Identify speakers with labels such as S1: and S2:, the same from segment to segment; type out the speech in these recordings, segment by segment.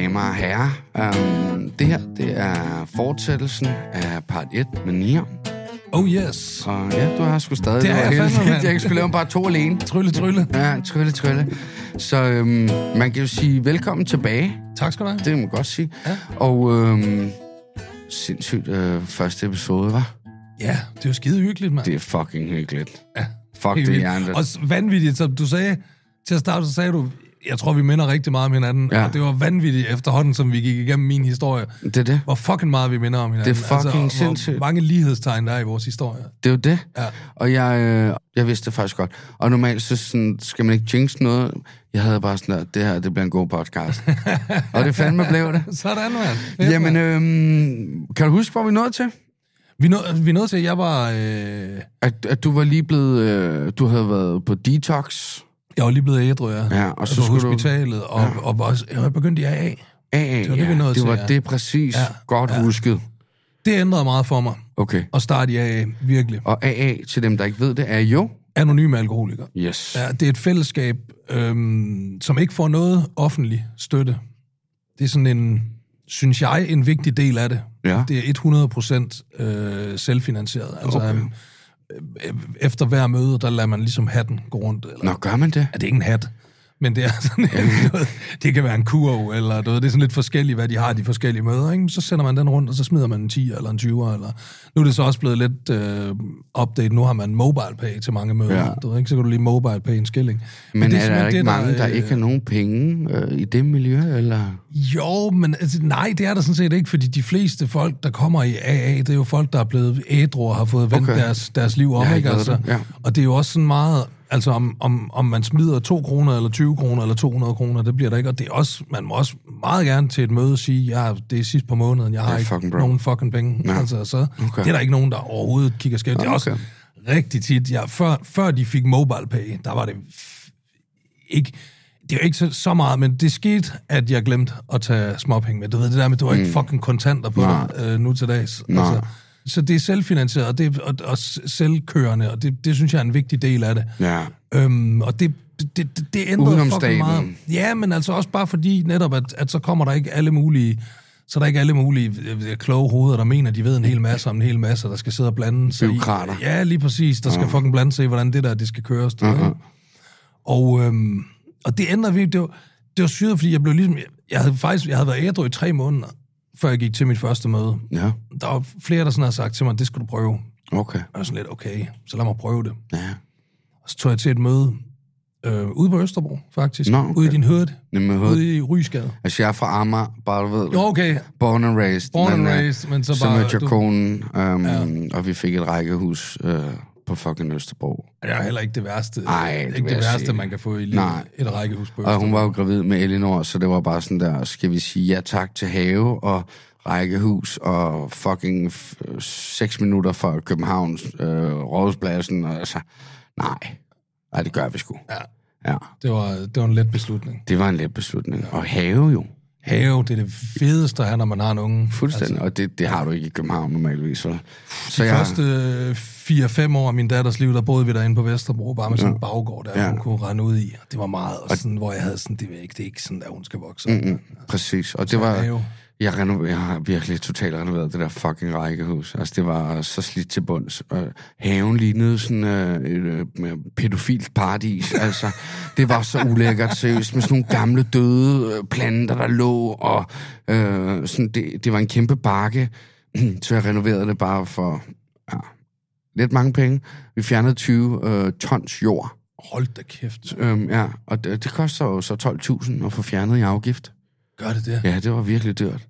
S1: damer og herrer. Um, det her, det er fortsættelsen af part 1 med Nia.
S2: Oh yes.
S1: Og ja, du har sgu stadig
S2: Det er
S1: noget
S2: jeg fandme, mand.
S1: Jeg skulle lave bare to alene.
S2: Trylle, trylle.
S1: Ja, trylle, trylle. Så øhm, man kan jo sige velkommen tilbage.
S2: Tak skal du have.
S1: Det kan man godt sige.
S2: Ja.
S1: Og øhm, sindssygt øh, første episode, var.
S2: Ja, det er jo skide hyggeligt, mand.
S1: Det er fucking hyggeligt.
S2: Ja.
S1: Fuck, det er.
S2: Også vanvittigt, som du sagde til at starte, så sagde du, jeg tror, vi minder rigtig meget om hinanden.
S1: Ja.
S2: Og det var vanvittigt efterhånden, som vi gik igennem min historie.
S1: Det er det.
S2: Hvor fucking meget vi minder om hinanden.
S1: Det er fucking
S2: altså,
S1: sindssygt.
S2: Hvor mange lighedstegn der er i vores historie.
S1: Det er jo det.
S2: Ja.
S1: Og jeg, øh, jeg vidste det faktisk godt. Og normalt så sådan, skal man ikke jinx noget. Jeg havde bare sådan der, det her, det bliver en god podcast. og det fandme blev det.
S2: Sådan, mand.
S1: Jamen, øhm, kan du huske, hvor vi nåede til?
S2: Vi, nå, vi nødt til, at jeg var... Øh,
S1: At, at du var lige blevet, øh, du havde været på detox.
S2: Jeg var lige blevet ædru, ja.
S1: Ja, og så
S2: på
S1: skulle du-
S2: hospitalet, og, og, og, og jeg var begyndt i AA.
S1: AA,
S2: Det var det, vi nåede
S1: det
S2: til,
S1: var
S2: ja.
S1: det præcis.
S2: Ja,
S1: Godt
S2: ja.
S1: husket.
S2: Det ændrede meget for mig
S1: Okay.
S2: at starte i AA, virkelig.
S1: Og AA, til dem, der ikke ved det, er jo...
S2: Anonyme alkoholikere.
S1: Yes.
S2: Ja, det er et fællesskab, øhm, som ikke får noget offentlig støtte. Det er sådan en, synes jeg, en vigtig del af det.
S1: Ja.
S2: Det er 100% øh, selvfinansieret. Altså,
S1: Okay.
S2: Efter hver møde, der lader man ligesom hatten gå rundt. Eller,
S1: Nå, gør man det?
S2: Ja, det er ikke en hat, men det er sådan noget, det kan være en kurv, eller noget, det er sådan lidt forskelligt, hvad de har, de forskellige møder, ikke? Så sender man den rundt, og så smider man en 10 eller en 20 eller nu er det så også blevet lidt øh, update, nu har man mobile pay til mange møder,
S1: Ja.
S2: du ved, ikke? så kan du lige mobile pay en skilling.
S1: Men,
S2: det
S1: er, er der ikke
S2: det,
S1: mange, der
S2: øh,
S1: ikke har nogen penge øh, i det miljø, eller?
S2: Jo, men altså, nej, det er der sådan set ikke, fordi de fleste folk, der kommer i AA, det er jo folk, der er blevet ædru og har fået vendt
S1: Okay.
S2: deres, deres liv om, ikke? Altså,
S1: der, ja.
S2: Og det er jo også sådan meget, altså om, om, om man smider 2 kroner, eller 20 kroner, eller 200 kroner, det bliver der ikke, og det er også, man må også meget gerne til et møde sige, ja, det er sidst på måneden, jeg har
S1: Ja,
S2: ikke
S1: fucking bro.
S2: nogen fucking penge.
S1: Ja.
S2: Altså, så
S1: Okay.
S2: det er der ikke nogen, der overhovedet kigger skævt. Det er også
S1: Okay.
S2: rigtig tit, ja, før, før de fik mobile pay, der var det ikke, det var ikke så, så meget, men det skete, at jeg glemte at tage småpenge med. Du ved, det der med, du har ikke fucking kontanter på
S1: Mm. Nej.
S2: dig øh, nu til dags.
S1: Nej.
S2: Så det er selvfinansieret, og, det, er- og, og selvkørende, og det, det synes jeg er en vigtig del af det.
S1: Ja.
S2: Øhm, og det, det, det, det ændrede
S1: Udenom
S2: fucking
S1: staten.
S2: meget. Ja, men altså også bare fordi netop, at, at så kommer der ikke alle mulige så er der ikke alle mulige øh, kloge hoveder, der mener, de ved en hel masse om en hel masse, der skal sidde og blande sig
S1: Bureaukrater.
S2: i. Ja, lige præcis. Der skal fucking blande sig i, hvordan det der, det skal køres. Du ved. Og, øhm, og det ændrede virkelig. Det var, det var syret, fordi jeg blev ligesom... Jeg havde faktisk jeg havde været ædru i tre måneder, før jeg gik til mit første møde.
S1: Ja,
S2: Der var flere, der sådan havde sagt til mig, det skal du prøve.
S1: okay.
S2: Og jeg sådan lidt, okay, så lad mig prøve det.
S1: Ja.
S2: Og så tog jeg til et møde øh, ude på Østerbro, faktisk.
S1: Nå, okay.
S2: Ude i din.
S1: Jamen, hoved...
S2: Ude i Rysgade.
S1: Altså, jeg er fra Amager, bare du ved.
S2: Jo, okay.
S1: Born and raised.
S2: Born and
S1: men, øh,
S2: raised, men så
S1: så
S2: bare...
S1: mødte jeg konen, um, ja. og vi fik et rækkehus øh, på fucking Østerbro.
S2: Det er heller ikke det værste.
S1: Ej, det
S2: ikke det værste,
S1: sige.
S2: man kan få i livet.
S1: Nej.
S2: Et rækkehus på
S1: Og hun
S2: Østerbro.
S1: var jo gravid med Elinor, så det var bare sådan der, skal vi sige ja tak til have og rækkehus og fucking f- seks minutter fra Københavns øh, rådhuspladsen. Og, altså, nej. Nej, det gør vi sgu.
S2: Ja,
S1: Ja,
S2: det var, det var en let beslutning.
S1: det var en let beslutning. Og have jo.
S2: Have, det er det fedeste at have, når man har en unge.
S1: Fuldstændig. Altså, og det, det har du ikke i København normalvis. Så, så
S2: De
S1: jeg,
S2: første 4-5 år af min datters liv, der boede vi derinde på Vesterbro, bare med sådan en baggård, der
S1: Ja.
S2: ja. hun kunne rende ud i. Det var meget, og sådan, hvor jeg havde sådan, det er ikke, det er ikke sådan, at hun skal vokse. Mm,
S1: Mm, præcis. Og det var...
S2: have.
S1: Jeg, reno, jeg har virkelig totalt renoveret det der fucking rækkehus. Altså, det var så slidt til bunds. Og haven lignede sådan øh, et øh, pædofilt paradis. Altså, det var så ulækkert seriøst, med sådan nogle gamle døde øh, planter, der lå, og øh, sådan, det, det var en kæmpe bakke. Så jeg renoverede det bare for ja, lidt mange penge. Vi fjernede 20 øh, tons jord.
S2: Hold da kæft.
S1: Øhm, ja, og det, det koster jo så 12.000 at få fjernet i afgift.
S2: Gør det det?
S1: Ja, det var virkelig dyrt.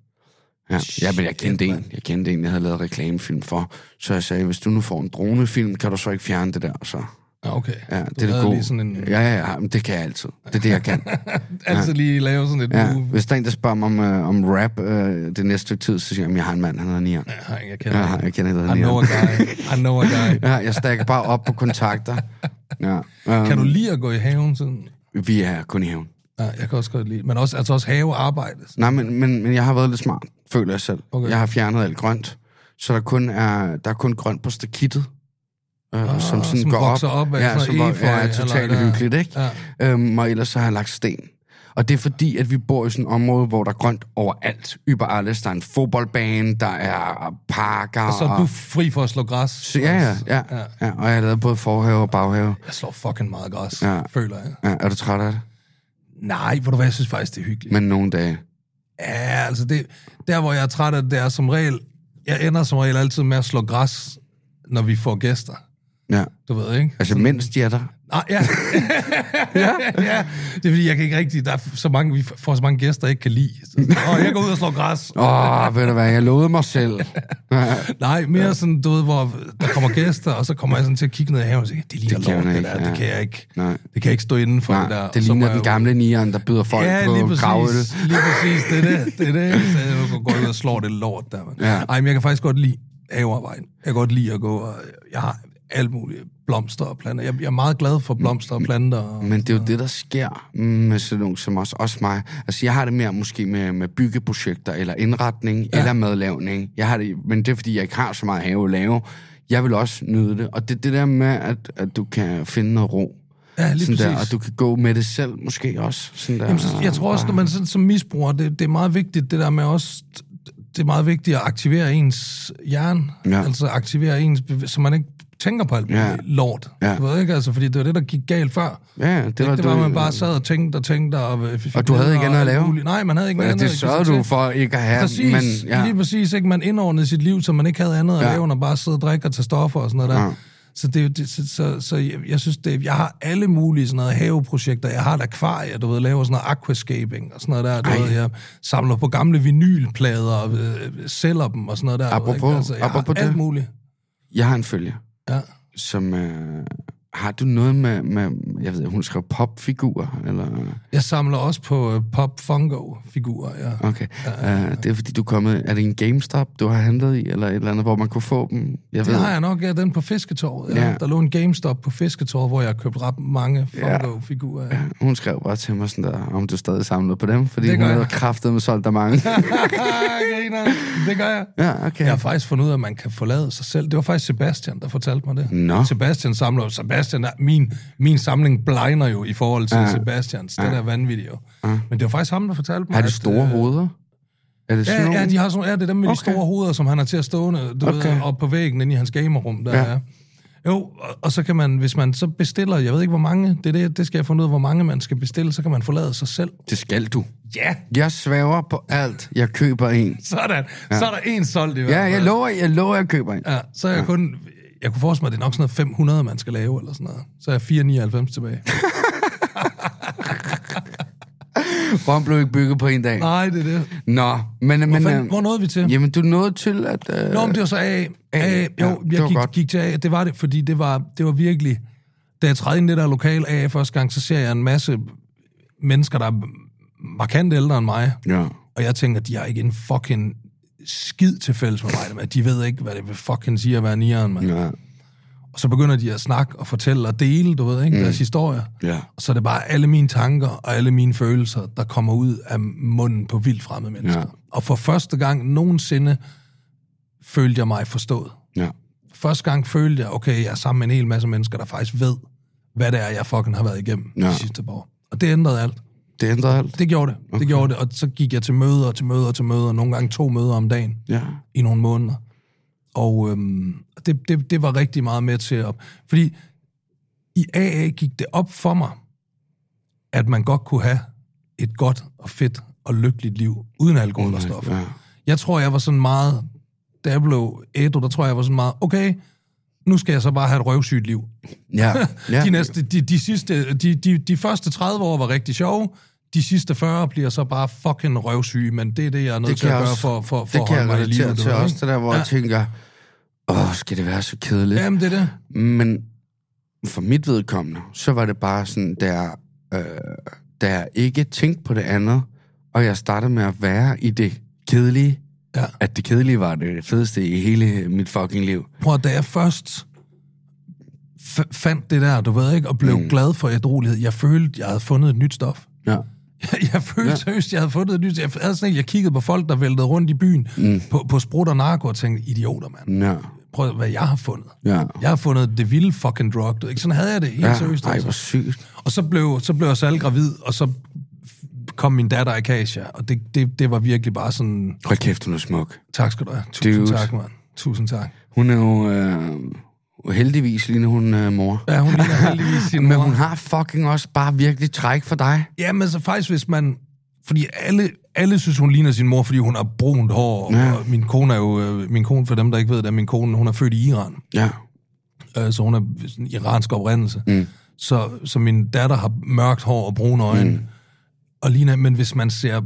S1: Ja, ja men jeg kendte
S2: Shit,
S1: en, jeg kendte en, jeg havde lavet reklamefilm for. Så jeg sagde, hvis du nu får en dronefilm, kan du så ikke fjerne det der? Så,
S2: Ja, okay.
S1: ja,
S2: Du
S1: det er det gode.
S2: lige sådan en,
S1: Ja, ja, ja, men det kan jeg altid. Det er det, jeg kan.
S2: altid lige lave sådan et
S1: Ja,
S2: move.
S1: hvis der er en, der spørger mig om, øh, om rap øh, det næste stykke tid, så siger jeg, at jeg har en mand, han hedder Nian.
S2: Ja, jeg kender
S1: Ja, jeg kender, det
S2: I
S1: hedder
S2: know a guy. I know a guy.
S1: Ja, jeg stakker bare op på kontakter. Ja, um,
S2: Kan du lide at gå i haven? Sådan?
S1: Vi er kun i haven.
S2: Ja, jeg kan også godt lide. Men også, altså også have arbejde.
S1: Nej, men, men, men jeg har været lidt smart, føler jeg selv.
S2: Okay.
S1: Jeg har fjernet alt grønt, så der kun er, der er kun grønt på stakittet. Øh,
S2: Ah,
S1: som sådan
S2: som
S1: går op.
S2: op
S1: ja,
S2: sådan
S1: som hvor, ja,
S2: efeu,
S1: totalt
S2: eller
S1: hyggeligt, ikke?
S2: Ja.
S1: Øhm, og ellers så har jeg lagt sten. Og det er fordi, at vi bor i sådan et område, hvor der er grønt overalt. Überalt. Der er en fodboldbane, der er parker.
S2: Så er
S1: og...
S2: du fri for at slå græs?
S1: Så, ja, ja, ja, ja, ja. Og jeg har lavet både forhave og baghave.
S2: Jeg slår fucking meget græs,
S1: ja.
S2: føler jeg.
S1: Ja, er du træt af det?
S2: Nej, hvor du hvad, jeg synes faktisk, det er hyggeligt.
S1: Men nogle dage.
S2: Ja, altså det, der hvor jeg er træt af det, er som regel, jeg ender som regel altid med at slå græs, når vi får gæster.
S1: Ja.
S2: Du ved, ikke?
S1: Altså, mens de er der.
S2: Nej, ja. ja. ja. Det er fordi, jeg kan ikke rigtig... Der er så mange, vi får så mange gæster, jeg ikke kan lide. Så, åh, jeg går ud og slår græs.
S1: Åh, oh, ved du hvad, jeg lovede mig selv. Ja.
S2: Nej, mere sådan, du ved, hvor der kommer gæster, og så kommer jeg sådan til at kigge ned i haven og sige, det ligner
S1: Det
S2: lort, det
S1: ikke,
S2: der,
S1: ja.
S2: det kan jeg ikke.
S1: Nej.
S2: Det kan jeg ikke stå inden for
S1: Nej,
S2: det der.
S1: det ligner
S2: jeg
S1: den
S2: jo-
S1: gamle nieren, der byder folk
S2: Ja,
S1: på
S2: lige præcis, lige præcis, det er det, det er det. Så jeg går ud og slår det lort der, man.
S1: Ja.
S2: Ej, men jeg kan faktisk godt lide havearbejde. Jeg kan godt lide at gå, og jeg har alt muligt blomster og planter. Jeg, jeg er meget glad for blomster og planter. Og,
S1: Men det er jo det, der sker med sådan nogle som os, også mig. Altså, jeg har det mere måske med, med byggeprojekter, eller indretning, ja. eller madlavning. Jeg har det, men det er, fordi jeg ikke har så meget have at lave. Jeg vil også nyde det. Og det det der med, at, at du kan finde noget ro.
S2: ja, lige
S1: sådan der,
S2: præcis.
S1: og du kan gå med det selv, måske også. Sådan der,
S2: Jamen, så, jeg tror også, når man sådan, som misbruger, det, det er meget vigtigt, det der med også, det er meget vigtigt at aktivere ens hjerne.
S1: Ja.
S2: Altså aktivere ens, så man ikke tænker på alt muligt
S1: Ja.
S2: lort.
S1: Ja.
S2: Du ved ikke, altså, fordi det var det, der gik galt før.
S1: Ja, det
S2: Det,
S1: var,
S2: det var, man bare sad og tænkte og tænkte. Og, fik
S1: Og du havde ikke andet at lave?
S2: muligt. Nej, man havde ikke
S1: Ja,
S2: andet
S1: det
S2: at
S1: sørgede
S2: sig
S1: du for ikke at have.
S2: Præcis,
S1: men,
S2: ja. lige præcis. Ikke? Man indordnede sit liv, så man ikke havde andet at
S1: Ja.
S2: lave, end at bare sidde og drikke og tage stoffer og sådan noget der.
S1: Ja.
S2: Så, det, det, så, så, så jeg, jeg synes, det, jeg har alle mulige sådan noget haveprojekter. Jeg har et akvarie, du ved, laver sådan noget aquascaping og sådan noget der. Du
S1: Ej.
S2: ved, jeg samler på gamle vinylplader og øh, sælger dem og sådan noget der. du ved,
S1: Apropos-
S2: ikke? altså, jeg
S1: apropos
S2: har alt
S1: det.
S2: muligt.
S1: Jeg har en følge,
S2: Ja.
S1: som... Øh, har du noget med, med... Jeg ved, hun skrev popfigurer, eller...
S2: Jeg samler også på øh, Pop Fungo-figurer, ja.
S1: Okay. Ja, ja. Uh, det er fordi, du er kommet... Er det en GameStop, du har handlet i, eller et eller andet, hvor man kunne få dem? Jeg
S2: Det har jeg nok, ja, den på Fisketorvet. Ja.
S1: Ja.
S2: Der lå en GameStop på Fisketorvet, hvor jeg har købt ret mange
S1: Ja.
S2: Fungo-figurer. Ja.
S1: Ja, hun skrev bare til mig sådan der, om du stadig samlede på dem, fordi
S2: Det
S1: hun havde kraftet med solgt der mange.
S2: Det gør jeg.
S1: ja, okay.
S2: Jeg har faktisk fundet ud af, at man kan forlade sig selv. Det var faktisk Sebastian, der fortalte mig det.
S1: Nå.
S2: Sebastian samler jo. Sebastian, min, min samling blegner jo i forhold til
S1: Ja.
S2: ja. Sebastians. Den er vanvittig jo. Men det var faktisk ham, der fortalte mig,
S1: har de
S2: at,
S1: store
S2: øh,
S1: hoveder? Er det sådan
S2: Ja, ja, de har sådan, ja, det er dem med okay. De store hoveder, som han har til at stående du okay. Ved, op på væggen inde i hans gamerrum. Der,
S1: Ja.
S2: ja. Jo, og, og så kan man, hvis man så bestiller, jeg ved ikke hvor mange, det, det, det skal jeg finde ud af, hvor mange man skal bestille, så kan man forlade sig selv.
S1: Det skal du.
S2: Ja,
S1: Jeg svæver på alt. Jeg køber en.
S2: sådan. Ja. Så er der en solgt i hvert
S1: Ja,
S2: fald.
S1: jeg lover, jeg lover, jeg køber en.
S2: Ja, så er jeg kun... Jeg kunne forestille mig, at det er nok sådan noget 500, man skal lave, eller sådan noget. Så er jeg 499 tilbage.
S1: Rom blev ikke bygget på en dag.
S2: Nej, det er det.
S1: Nå, men...
S2: Hvor,
S1: men
S2: fanden,
S1: øh,
S2: hvor nåede vi til?
S1: Jamen, du nåede til at... Øh,
S2: Nå, men det var så A. A,
S1: A,
S2: jo,
S1: ja,
S2: jeg gik,
S1: godt.
S2: gik til A. Det var det, fordi det var, det var virkelig... Da jeg træder ind i det der lokal A første gang, så ser jeg en masse mennesker, der er markant ældre end mig.
S1: Ja.
S2: Og jeg tænker, de har ikke en fucking skid til fælles med mig. Men de ved ikke, hvad det vil fucking sige at være nieren, mand.
S1: Ja.
S2: Og så begynder de at snakke og fortælle og dele, du ved, ikke, mm. deres historier.
S1: Ja.
S2: Og så er det bare alle mine tanker og alle mine følelser, der kommer ud af munden på vildt fremmede mennesker.
S1: Ja.
S2: Og for første gang nogensinde følte jeg mig forstået.
S1: Ja.
S2: Første gang følte jeg, okay, jeg er sammen med en hel masse mennesker, der faktisk ved, hvad det er, jeg fucking har været igennem. Ja. de sidste par år. Og det ændrede alt.
S1: Det ændrede alt.
S2: Det gjorde det. Okay. Det gjorde det. Og så gik jeg til møder, til møder, til møder. Nogle gange to møder om dagen
S1: Ja.
S2: i nogle måneder. Og øhm, det, det, det var rigtig meget med til at... Fordi i AA gik det op for mig, at man godt kunne have et godt og fedt og lykkeligt liv uden alkohol og stoffer.
S1: Ja.
S2: Jeg tror, jeg var sådan meget... Da jeg blev ædru, der tror jeg, jeg var sådan meget... Okay, nu skal jeg så bare have et røvsygt liv.
S1: Ja. ja.
S2: De, næste, de, de, sidste, de, de, de første 30 år var rigtig sjove. De sidste 40 bliver så bare fucking røvsyge, men det er det, jeg er nødt
S1: Det
S2: til at
S1: kan jeg
S2: gøre
S1: også-
S2: for, for, for
S1: Det
S2: at
S1: kan
S2: holde
S1: jeg
S2: mig i live.
S1: relatere
S2: du
S1: til
S2: ved,
S1: også, det der, hvor
S2: Ja.
S1: jeg tænker, åh, skal det være så kedeligt?
S2: Jamen, det er det.
S1: Men for mit vedkommende, så var det bare sådan, der, øh, jeg ikke tænkte på det andet, og jeg startede med at være i det kedelige,
S2: Ja.
S1: at det kedelige var det fedeste i hele mit fucking liv.
S2: Prøv da jeg først fandt det der, du ved ikke, og blev mm. glad for ædrolighed, jeg følte, jeg havde fundet et nyt stof.
S1: Ja.
S2: Jeg, jeg følte ja. seriøst, jeg havde fundet et nyt Jeg havde sådan jeg kiggede på folk, der væltede rundt i byen mm. på, på sprut og narko, og tænkte, idioter, mand.
S1: Ja.
S2: Prøv hvad jeg har fundet.
S1: Ja.
S2: Jeg har fundet det vilde fucking drug. Du, ikke? Sådan havde jeg det helt
S1: Ja,
S2: seriøst.
S1: ej,
S2: Altså.
S1: hvor sygt.
S2: Og så blev, så blev jeg selv gravid, og så kom min datter Akasia, og det, det, det var virkelig bare sådan,
S1: Hold kæft, hun er smuk.
S2: tak skal du have. Tusind
S1: Dude.
S2: tak, mand. Tusind tak.
S1: Hun er jo... Øh, heldigvis ligner hun øh, mor.
S2: Ja, hun ligner heldigvis sin
S1: Men
S2: mor.
S1: hun har fucking også bare virkelig træk for dig.
S2: Ja, men så faktisk, hvis man... Fordi alle, alle synes, hun ligner sin mor, fordi hun har brunt hår.
S1: Ja.
S2: Ja. Og min kone er jo... øh, Min kone, for dem, der ikke ved det, er min kone, hun er født i Iran.
S1: Ja.
S2: Øh, så hun er sådan iransk oprindelse. Mm. Så, så min datter har mørkt hår og brune øjne. Mm. Og ligner, men hvis man ser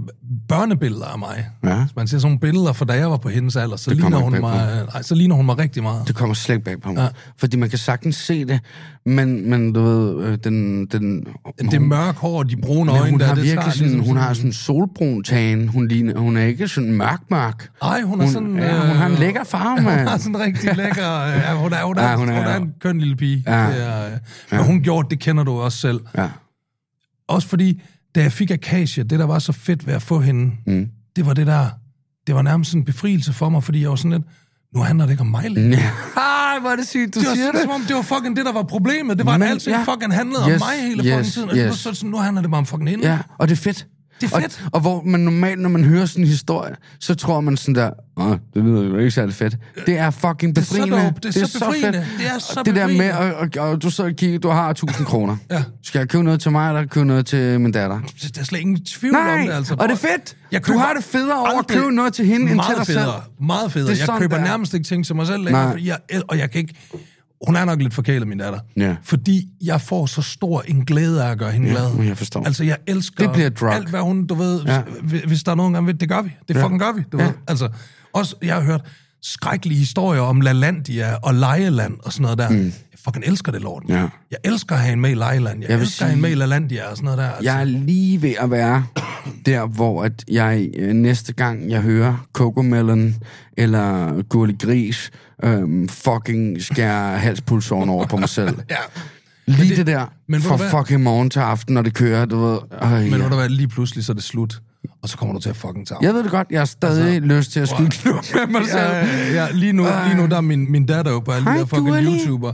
S2: børnebilleder af mig,
S1: Ja.
S2: hvis man ser sådan nogle billeder fra da jeg var på hendes alder, så,
S1: Det
S2: ligner hun, mig, nej, så ligner hun mig rigtig meget.
S1: Det kommer slet ikke bag på mig. Ja.
S2: Ja.
S1: Fordi man kan sagtens se det, men, men du ved, øh, den... den
S2: Det er mørk hår og de brune øjne,
S1: hun
S2: der,
S1: har
S2: det
S1: virkelig sådan,
S2: ligesom
S1: hun har sådan en solbrun tan. Hun, ligner, hun er ikke sådan mørk mørk.
S2: Nej, hun er
S1: Hun,
S2: sådan...
S1: ja, hun har en
S2: øh,
S1: lækker farve,
S2: Hun har
S1: mand.
S2: sådan en rigtig lækker... øh, Ja, hun er, hun er,
S1: Ja,
S2: ja,
S1: hun
S2: hun
S1: er-
S2: er, hun er en køn lille pige.
S1: Ja.
S2: Det er, øh, men hun gjorde, det kender du også selv.
S1: Ja.
S2: Også fordi, da jeg fik Akasia, det der var så fedt ved at få hende, mm. det var det der... Det var nærmest sådan en befrielse for mig, fordi jeg var sådan lidt... Nu handler det ikke om mig længere.
S1: Ej, hvor er det sygt, du
S2: Det var
S1: siger det.
S2: som om, det var fucking det, der var problemet. Det var,
S1: Men-
S2: at alting
S1: ja.
S2: fucking handlede
S1: Yes,
S2: om mig hele fucking
S1: yes,
S2: tiden. Og nu,
S1: yes.
S2: så, sådan, nu handler det bare om fucking hende.
S1: Ja, og det er fedt.
S2: Det er fedt.
S1: Og, og hvor man normalt, når man hører sådan en historie, så tror man sådan der, åh, det lyder jo ikke særlig fedt. Det er fucking
S2: Det er så
S1: befriende.
S2: dope. Det er så befriende.
S1: fedt.
S2: Det er så
S1: det der med,
S2: befriende.
S1: og, og, og du så kigger, du har 1000 kroner.
S2: Ja.
S1: Skal jeg købe noget til mig, eller købe noget til min datter?
S2: Der er slet ingen tvivl om
S1: Nej,
S2: det, altså.
S1: og det er fedt.
S2: Jeg
S1: du har det federe over at købe noget til hende, end til
S2: meget
S1: dig selv.
S2: federe, Meget federe.
S1: Det er
S2: Jeg køber
S1: det er.
S2: nærmest ikke ting til mig selv længere, jeg, og jeg kan ikke... Hun er nok lidt forkælet, min datter.
S1: Ja.
S2: Fordi jeg får så stor en glæde af at gøre hende glad.
S1: men jeg forstår.
S2: Altså, jeg elsker
S1: Det bliver drug.
S2: alt, hvad hun, du ved...
S1: Ja.
S2: Hvis, hvis der er nogen, der ved, det gør vi. Det fucking gør vi, du
S1: Ja.
S2: ved. Altså, også, jeg har hørt skrækkelige historier om LaLandia og Lejeland og sådan noget der. Mm. Jeg fucking elsker det lort.
S1: Ja.
S2: Jeg elsker at have en med i Lejeland. Jeg,
S1: Jeg
S2: elsker at have
S1: sige-
S2: en med i LaLandia og sådan noget der. Altså.
S1: Jeg er lige ved at være der, hvor at jeg øh, næste gang, jeg hører Cocomelon eller Gurli Gris, øhm, fucking skærer halspulsåren over på mig selv.
S2: Ja.
S1: Lige
S2: det-
S1: det, det der,
S2: men
S1: fra fucking morgen til aften, når det kører, du ved. Øh,
S2: Men
S1: ja.
S2: ved du hvad, lige pludselig så er det slut. Og så kommer du til at fucking tage.
S1: Jeg ved det godt, jeg har stadig altså, lyst til at skyde klub med mig selv.
S2: Ja, ja, ja, lige nu, lige nu der er min, min datter jo på alle de der fucking
S1: Gurli.
S2: YouTuber.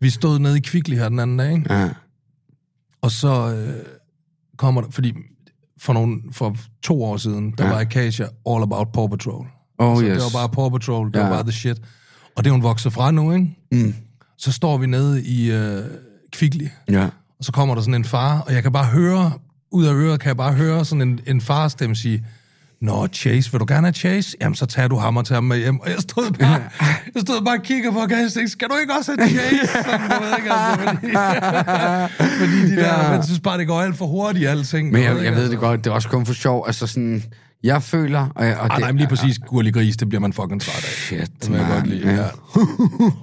S2: Vi stod nede i Kvickly her den anden dag, ikke?
S1: Ja.
S2: og så øh, kommer der, fordi for, nogle, for to år siden, der
S1: Ja.
S2: ja. var Acacia all about Paw Patrol.
S1: Oh,
S2: så
S1: yes.
S2: det var bare Paw Patrol, det
S1: Ja.
S2: var bare the shit. Og det er hun vokset fra nu, ikke?
S1: Mm.
S2: Så står vi nede i øh, Kvickly,
S1: Ja.
S2: og så kommer der sådan en far, og jeg kan bare høre, ud af øret kan jeg bare høre sådan en, en farstemme sige, Nå, Chase, vil du gerne have Chase? Jamen, så tager du ham og tager ham med hjem. Og jeg stod bare, jeg stod bare og kigger på gas, skal du ikke også have Chase? Sådan, du ved ikke, altså, fordi, fordi de der,
S1: Ja.
S2: man synes bare, det går alt for hurtigt, alting.
S1: Men jeg, jeg ved
S2: altså.
S1: det godt, det er også kun for sjov. Altså sådan, jeg føler... Og, jeg, og
S2: Ej,
S1: det,
S2: nej, men lige præcis gurlig gris, det bliver man fucking træt af.
S1: Shit,
S2: Det jeg godt lide, ja.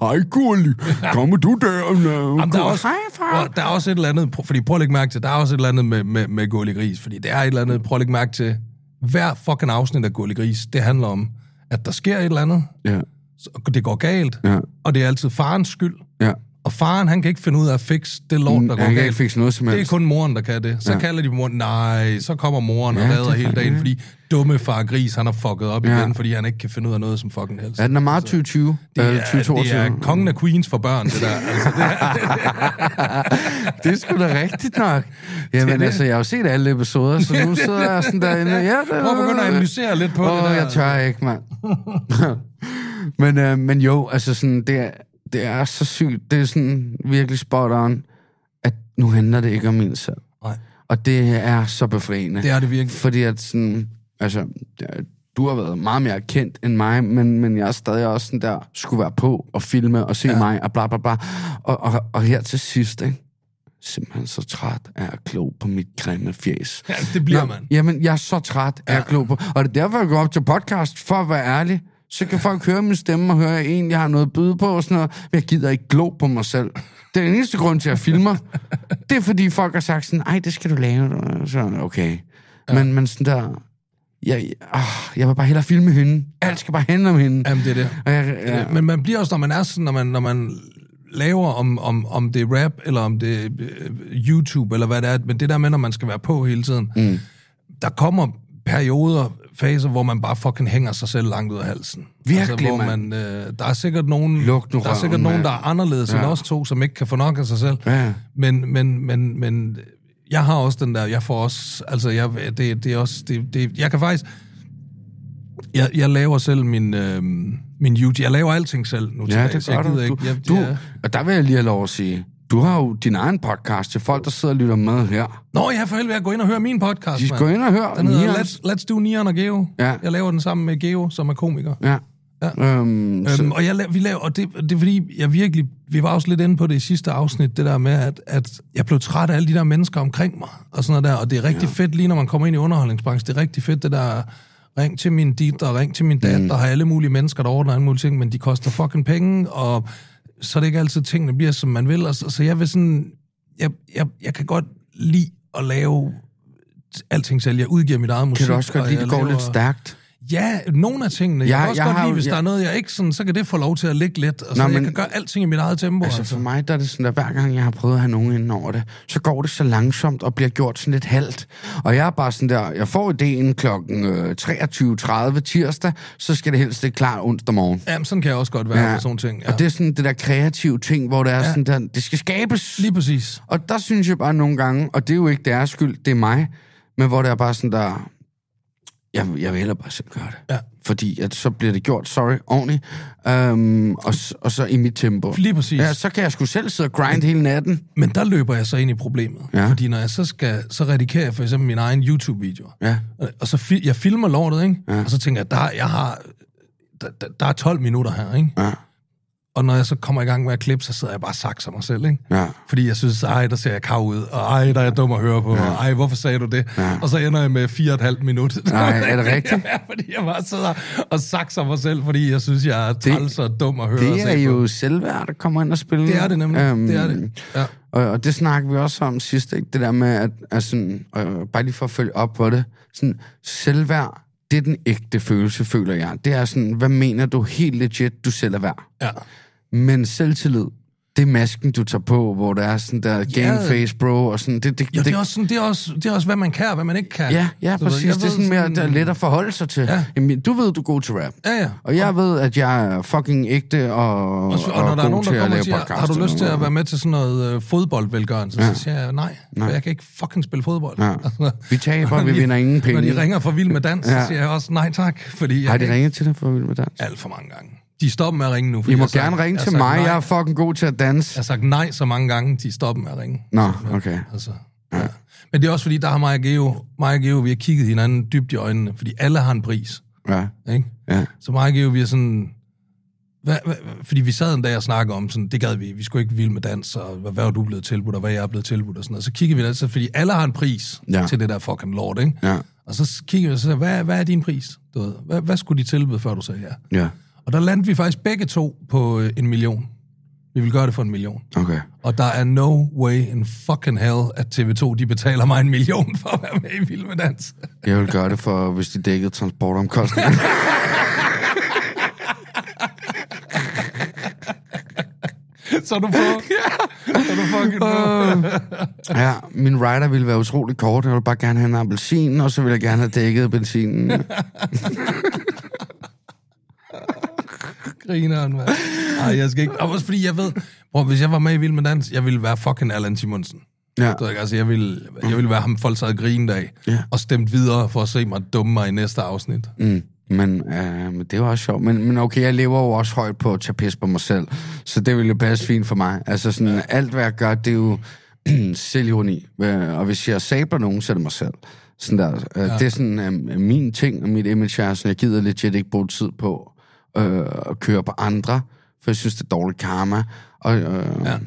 S1: Hej, Gurli. Kommer du der?
S2: Jamen, der, er også, og der er også et eller andet, fordi prøv at lægge mærke til, der er også et eller andet med, med, med Gurli Gris, fordi det er et eller andet, prøv at lægge mærke til, hver fucking afsnit af Gurli Gris, det handler om, at der sker et eller andet,
S1: Ja,
S2: så det går galt,
S1: ja,
S2: og det er altid farens skyld,
S1: ja.
S2: Og faren, han kan ikke finde ud af at fikse det lort, der
S1: Mm,
S2: går
S1: han kan ikke fikse noget som
S2: Det er
S1: helst.
S2: kun moren, der kan det. Så
S1: Ja.
S2: ja. kalder de moren, nej, så kommer moren
S1: Ja,
S2: og
S1: det
S2: redder
S1: er
S2: hele dagen, fordi dumme far gris, han har fucket op
S1: Ja.
S2: igen, fordi han ikke kan finde ud af noget som fucking helst.
S1: Ja, den er meget 2020.
S2: Det
S1: øh,
S2: er,
S1: 2022.
S2: det er kongen af Queens for børn, det der. Altså, det er,
S1: det er sgu da rigtigt nok. Jamen,
S2: det.
S1: altså, jeg har jo set alle episoder, så nu sidder jeg sådan derinde. Ja, det,
S2: Prøv at begynde at analysere lidt på
S1: Åh,
S2: det der.
S1: jeg tør ikke, mand. men, øh, men jo, altså sådan, det er, det er så sygt. Det er sådan virkelig spot on, at nu handler det ikke om min selv.
S2: Nej,
S1: Og det er så befriende.
S2: det er det virkelig.
S1: Fordi at sådan, altså, ja, du har været meget mere kendt end mig, men, men jeg er stadig også sådan der, skulle være på og filme og se ja.
S2: Ja.
S1: mig og bla bla bla. Og, og, og her til sidst, ikke? Simpelthen så træt af at glo på mit grimme fjes.
S2: Ja, det bliver
S1: Nå,
S2: man.
S1: Jamen, jeg er så træt af at glo på. Og det er derfor, jeg går op til podcast, for at være ærlig. Så kan folk høre min stemme og høre, at jeg egentlig har noget at byde på og sådan noget. Men jeg gider ikke glo på mig selv. Det er den eneste grund til, at jeg filmer. Det er, fordi folk har sagt sådan, ej, det skal du lave. Så okay. Ja. Men, men sådan der... Jeg, ah, jeg vil bare hellere filme hende. Alt skal bare handle om hende.
S2: Jamen, det er det.
S1: Og jeg, ja.
S2: Men man bliver også, når man er sådan, når man, når man laver, om, om, om det er rap, eller om det er øh, YouTube, eller hvad det er, men det der med, når man skal være på hele tiden, mm. der kommer perioder, faser, hvor man bare fucking hænger sig selv langt ud af halsen.
S1: Virkelig,
S2: altså, hvor man, øh, der er sikkert nogen,
S1: Luk nu
S2: der er
S1: røven,
S2: sikkert nogen, der er anderledes ja. end os to, som ikke kan få nok af sig selv.
S1: Ja.
S2: Men, men, men, men jeg har også den der, jeg får også, altså, jeg, det, det er også, det, det, jeg kan faktisk, jeg, jeg laver selv min, øh, min YouTube, jeg laver alting selv nu til
S1: Ja,
S2: dags.
S1: det
S2: jeg
S1: gør du.
S2: gider
S1: du,
S2: ikke, jeg,
S1: du
S2: jeg,
S1: og der vil jeg lige have lov at sige, du har jo din egen podcast til folk, der sidder og lytter med her.
S2: Nå, ja, for helvede, gå ind og høre min podcast,
S1: De skal gå ind og høre.
S2: Den hedder. Let's, Let's Do Nian og Geo.
S1: Ja.
S2: Jeg laver den sammen med Geo, som er komiker.
S1: Ja.
S2: Ja.
S1: Øhm, så,
S2: Øhm, og jeg laver, vi laver, og det, det er fordi, jeg virkelig, vi var også lidt inde på det i sidste afsnit, det der med, at, at jeg blev træt af alle de der mennesker omkring mig, og sådan noget der, og det er rigtig ja. fedt, lige når man kommer ind i underholdningsbranchen, det er rigtig fedt, det der, ring til min dit, og ring til min datter, mm. og har alle mulige mennesker, der ordner alle mulige ting, men de koster fucking penge, og så er det ikke altid tingene bliver, som man vil, og så, så jeg vil sådan, jeg, jeg, jeg kan godt lide at lave alting selv. Jeg udgiver mit eget musik.
S1: kan du også godt lide, det går
S2: laver-
S1: lidt stærkt?
S2: Ja, nogle af tingene. Jeg
S1: Jeg-
S2: kan også
S1: jeg
S2: godt
S1: har
S2: lide, hvis
S1: jeg-
S2: der er noget, jeg ikke sådan, så kan det få lov til at ligge lidt. Og så
S1: Nå,
S2: jeg
S1: men-
S2: kan gøre alting i mit eget tempo.
S1: Altså
S2: Altså,
S1: for mig, der er det sådan, at hver gang jeg har prøvet at have nogen inden over det, så går det så langsomt og bliver gjort sådan lidt halvt. Og jeg er bare sådan der, jeg får idéen klokken øh, 23.30 tirsdag, så skal det helst ikke klar onsdag morgen.
S2: Jamen, sådan kan jeg også godt være ja. sådan ting. Ja.
S1: Og det er sådan det der kreative ting, hvor det er
S2: Ja.
S1: ja. sådan der, det skal skabes.
S2: Lige præcis.
S1: Og der synes jeg bare nogle gange, og det er jo ikke deres skyld, det er mig, men hvor det er bare sådan der, jeg, jeg vil hellere bare selv gøre det.
S2: Ja.
S1: Fordi at så bliver det gjort, sorry, ordentligt, øhm, og, og så i mit tempo.
S2: Lige præcis.
S1: Ja, så kan jeg sgu selv sidde og grind hele natten.
S2: Men der løber jeg så ind i problemet.
S1: Ja.
S2: Fordi når jeg så skal, så redigerer jeg for eksempel min egen YouTube-videoer.
S1: Ja.
S2: Og så fi, jeg filmer lortet, ikke?
S1: Ja.
S2: Og så tænker jeg, der, jeg har, der, der, der er 12 minutter her, ikke?
S1: Ja.
S2: Og når jeg så kommer i gang med at klippe, så sidder jeg bare og sakser mig selv, ikke?
S1: Ja.
S2: Fordi jeg synes, ej, der ser jeg kav ud, og ej, der er jeg dum at høre på, ja. og ej, hvorfor sagde du det? Ja. Og så ender jeg med fire og et halvt minut.
S1: Nej, er det rigtigt?
S2: ja, fordi jeg bare sidder og sakser mig selv, fordi jeg synes, jeg er træls og dum at høre og
S1: Det er
S2: på.
S1: jo selvværd, der kommer ind og spiller.
S2: Det er det nemlig, det er det. Ja.
S1: Og, og det snakker vi også om sidst, ikke? det der med, at, at sådan, øh, bare lige for at følge op på det, sådan, selvværd, det er den ægte følelse, føler jeg. Det er sådan, hvad mener du helt legit, du selv er værd?
S2: ja.
S1: Men selvtillid, det er masken, du tager på, hvor der er sådan der game face, bro, og sådan, det, det,
S2: Jo, det er, også sådan, det, er også, det er også, hvad man kan og hvad man ikke kan.
S1: Ja, ja,
S2: ved,
S1: præcis.
S2: jeg
S1: Det er
S2: ved
S1: sådan mere, der er let at forholde sig til.
S2: Ja.
S1: Jamen, du ved, du er god til rap.
S2: Ja, ja.
S1: Og jeg ved, at jeg er fucking ægte og,
S2: Og, og når der er nogen, der kommer og siger, har du lyst til at være med til sådan noget øh, fodboldvelgørelse? Ja. Så siger jeg, nej, nej, for jeg kan ikke fucking spille fodbold.
S1: Ja.
S2: Altså,
S1: Vi taber,
S2: når
S1: vi
S2: de-
S1: vinder ingen
S2: Når
S1: penge.
S2: de ringer for Vild med Dans, ja. Så siger jeg også nej tak, fordi jeg
S1: Har de ringet til dig for ville med dans?
S2: alt for mange gange. De stopper med at ringe nu.
S1: I må
S2: jeg
S1: gerne
S2: sagt-
S1: ringe
S2: jeg
S1: til
S2: sagt
S1: mig,
S2: nej.
S1: jeg er fucking god til at danse.
S2: Jeg har sagt nej så mange gange, de stopper med at ringe.
S1: Nå, okay.
S2: Altså, ja. Men det er også fordi, der har mig og Geo, mig og Geo, vi har kigget hinanden dybt i øjnene, fordi alle har en pris.
S1: Ja,
S2: Ikke?
S1: ja.
S2: Så mig og Geo, vi er sådan... Hvad, hvad, fordi vi sad en dag og snakkede om, sådan, det gad vi, vi skulle ikke vilde med dans, og hvad, hvad var du blevet tilbudt, og hvad jeg er blevet tilbudt, og sådan noget. Så kigger vi altså, fordi alle har en pris
S1: Ja.
S2: til det der fucking lort, ikke?
S1: Ja,
S2: Og så kigger vi og siger, hvad, hvad er din pris? Du ved, hvad, hvad skulle de tilbyde, før du sagde ja?
S1: ja.
S2: Og der landede vi faktisk begge to på øh, en million. Vi vil gøre det for en million.
S1: Okay.
S2: Og der er no way in fucking hell, at TV2 de betaler mig en million for at være med i Vild med Dans.
S1: Jeg vil gøre det for, hvis de dækkede transportomkostninger.
S2: så du får... så du fucking får...
S1: ja, min rider ville være utrolig kort. Jeg ville bare gerne have en appelsin, og så ville jeg gerne have dækket benzinen.
S2: Grineren, mand. Ej, jeg skal ikke... Og også fordi jeg ved... Prøv, hvis jeg var med i Vild med Dans, jeg ville være fucking Allan Simonsen.
S1: Ja.
S2: Ikke, Altså, jeg ville, jeg ville være ham, folk sad og grinede af,
S1: Ja.
S2: og stemt videre for at se mig dumme mig i næste afsnit.
S1: Mm. Men, øh, men det var også sjovt. Men, men okay, jeg lever jo også højt på at tage pis på mig selv. Så det ville jo passe fint for mig. Altså sådan, ja. alt hvad jeg gør, det er jo selvironi. Øh, Og hvis jeg sabler nogen, så er det mig selv. Sådan der. Ja. Det er sådan øh, min ting, og mit image er sådan, jeg gider legit ikke bruge tid på øh, at køre på andre, for jeg synes, det er dårligt karma. Og, øh,
S2: Ja.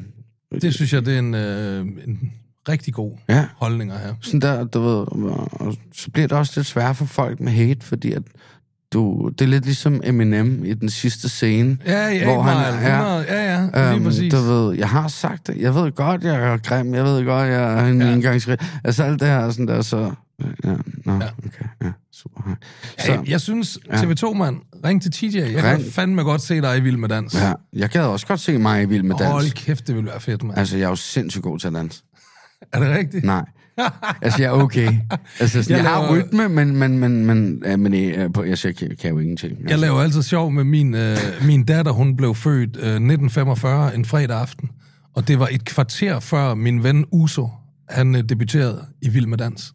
S2: Det synes jeg, det er en, øh, en rigtig god
S1: Ja.
S2: holdning at have.
S1: sådan der, du ved, og så bliver det også lidt svært for folk med hate, fordi at du, det er lidt ligesom Eminem i den sidste scene.
S2: Ja, ja,
S1: hvor han er.
S2: 100, ja, ja,
S1: Øhm,
S2: præcis.
S1: du ved, jeg har sagt det. Jeg ved godt, jeg er grim. Jeg ved godt, jeg er en
S2: Ja.
S1: ja. engangsrig. Altså alt det her er sådan der, så... Ja, nå,
S2: Ja.
S1: ja. okay, ja, super.
S2: Så.
S1: Så,
S2: Jeg, jeg synes, TV2, mand, ring til TJ. Jeg kan
S1: Ring.
S2: fandme godt se dig i Vild med Dans.
S1: ja, jeg gad også godt se mig i Vild med dans.
S2: Hold kæft, det vil være fedt, mand.
S1: Altså, jeg er jo sindssygt god til at danse.
S2: Er det rigtigt?
S1: Nej. Altså, jeg er okay. Altså, sådan,
S2: Jeg
S1: jeg, jeg har
S2: laver-
S1: rytme, men, men, men, men, ja, men øh, jeg, siger, jeg, kan, kan jo ingenting. Altså.
S2: Jeg laver altid sjov med min, øh, min datter, hun blev født øh, 1945 en fredag aften. Og det var et kvarter før min ven Uso, han øh, debuterede i Vild med Dans.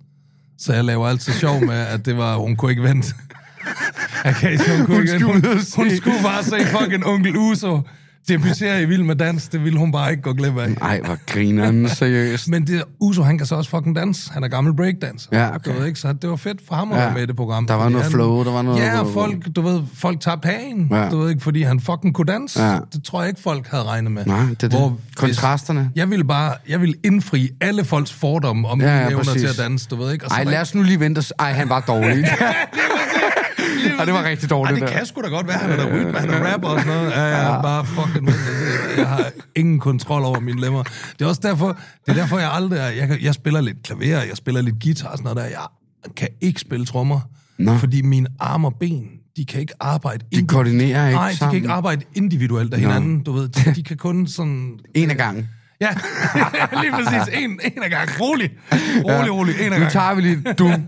S2: Så jeg laver altid sjov med, at det var, hun kunne ikke vente. Okay, så hun, kunne
S1: Hun
S2: ikke,
S1: skulle
S2: hun, hun skulle bare se fucking onkel Uso debutere i Vild med Dans. Det ville hun bare ikke gå glip af.
S1: Ej, hvor grineren, seriøst.
S2: Men det, Uso, han kan så også fucking dans. Han er gammel breakdancer.
S1: Ja, okay.
S2: Du ved ikke, så det var fedt for ham at
S1: Ja.
S2: være med i det program.
S1: Der var noget
S2: han,
S1: flow, der var noget-
S2: Ja, folk, du ved, folk tager pagen.
S1: Ja.
S2: Du ved ikke, fordi han fucking kunne danse.
S1: Ja.
S2: Det tror jeg ikke, folk havde regnet med.
S1: Nej, det er det.
S2: Hvis-
S1: Kontrasterne.
S2: Jeg ville bare, jeg ville indfri alle folks fordomme om
S1: Ja,
S2: ja, evner til at danse, du ved ikke? Og så
S1: Ej, lad os nu lige vente. Ej, han var dårlig. Ej, det var rigtig
S2: Ej,
S1: dårligt,
S2: det
S1: der.
S2: kan sgu da godt være, han er der rytme, han er rapper og sådan noget. Ja, ja, ja. bare fucking... Jeg har ingen kontrol over mine lemmer. Det er også derfor, det er derfor jeg aldrig... er- Jeg, jeg spiller lidt klaver, jeg spiller lidt guitar og sådan noget der. Jeg kan ikke spille trommer,
S1: Nå.
S2: fordi mine arme og ben, de kan ikke arbejde...
S1: De koordinerer ikke
S2: Nej, de kan
S1: sammen.
S2: ikke arbejde individuelt af
S1: Nå.
S2: hinanden, du ved. De, de kan kun sådan...
S1: En af gangen.
S2: Ja, lige præcis. En, en af gangen. Rolig. Rolig, rolig. En af
S1: Nu
S2: gangen.
S1: tager vi lige dum.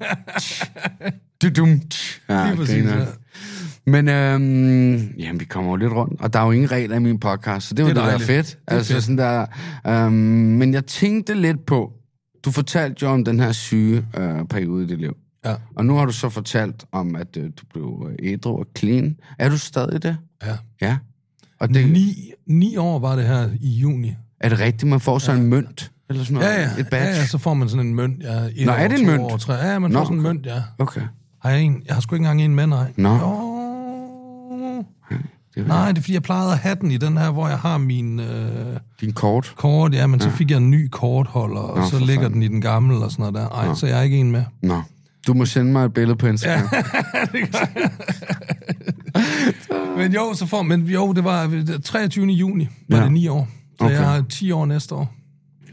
S1: Du dum. Ja,
S2: Lige præcis, ja.
S1: Men øhm, jamen, vi kommer jo lidt rundt, og der er jo ingen regler i min podcast, så det er jo
S2: Det
S1: det,
S2: er
S1: der er fedt.
S2: er
S1: altså,
S2: fedt.
S1: Sådan der, øhm, men jeg tænkte lidt på, du fortalte jo om den her syge øh, periode i dit liv.
S2: Ja,
S1: Og nu har du så fortalt om, at øh, du blev øh, ædru og clean. Er du stadig det?
S2: ja.
S1: Ja. Og det,
S2: Ni, ni år var det her i juni.
S1: er det rigtigt, man får sådan en mønt? Eller sådan noget?
S2: Ja, ja.
S1: Et badge?
S2: Ja, ja, så får man sådan en mønt. Ja,
S1: Nå, er det en mønt?
S2: År, tre. Ja, man
S1: Nå,
S2: får sådan en mønt, ja.
S1: Okay.
S2: Har jeg en? Jeg har sgu ikke engang en med, nej.
S1: Nå.
S2: Oh.
S1: Det
S2: Nej, det er fordi, jeg plejede at have den i den her, hvor jeg har min øh,
S1: Din kort.
S2: kort. Ja, men så fik jeg en ny kortholder, og
S1: Nå,
S2: så ligger
S1: fanden.
S2: den i den gamle og sådan noget der. Ej, så jeg er ikke en med.
S1: Nå. Du må sende mig et billede på Instagram.
S2: Men jo, så får men jo, det var øh, 23. juni, var
S1: Ja.
S2: det ni år. Så
S1: Okay.
S2: jeg har 10 år næste år.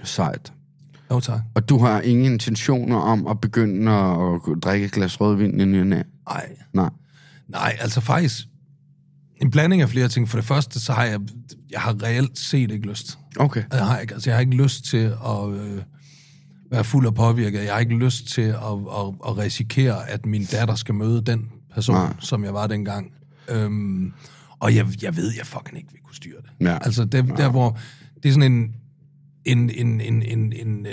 S1: Sejt.
S2: Jo, tak.
S1: Og du har ingen intentioner om at begynde at, drikke et glas rødvin i ny og næ?
S2: Ej,
S1: Nej.
S2: Nej, altså faktisk en blanding af flere ting. For det første, så har jeg, jeg har reelt set ikke lyst.
S1: Okay.
S2: Jeg har ikke, altså, jeg har ikke lyst til at øh, være fuld af påvirket. Jeg har ikke lyst til at, at, at risikere, at min datter skal møde den person,
S1: Nej.
S2: Nej. som jeg var dengang. Øhm, og jeg, jeg ved, jeg fucking ikke vil kunne styre det.
S1: Ja.
S2: Altså, der, der hvor... Det er sådan en, en, en, en, en, en,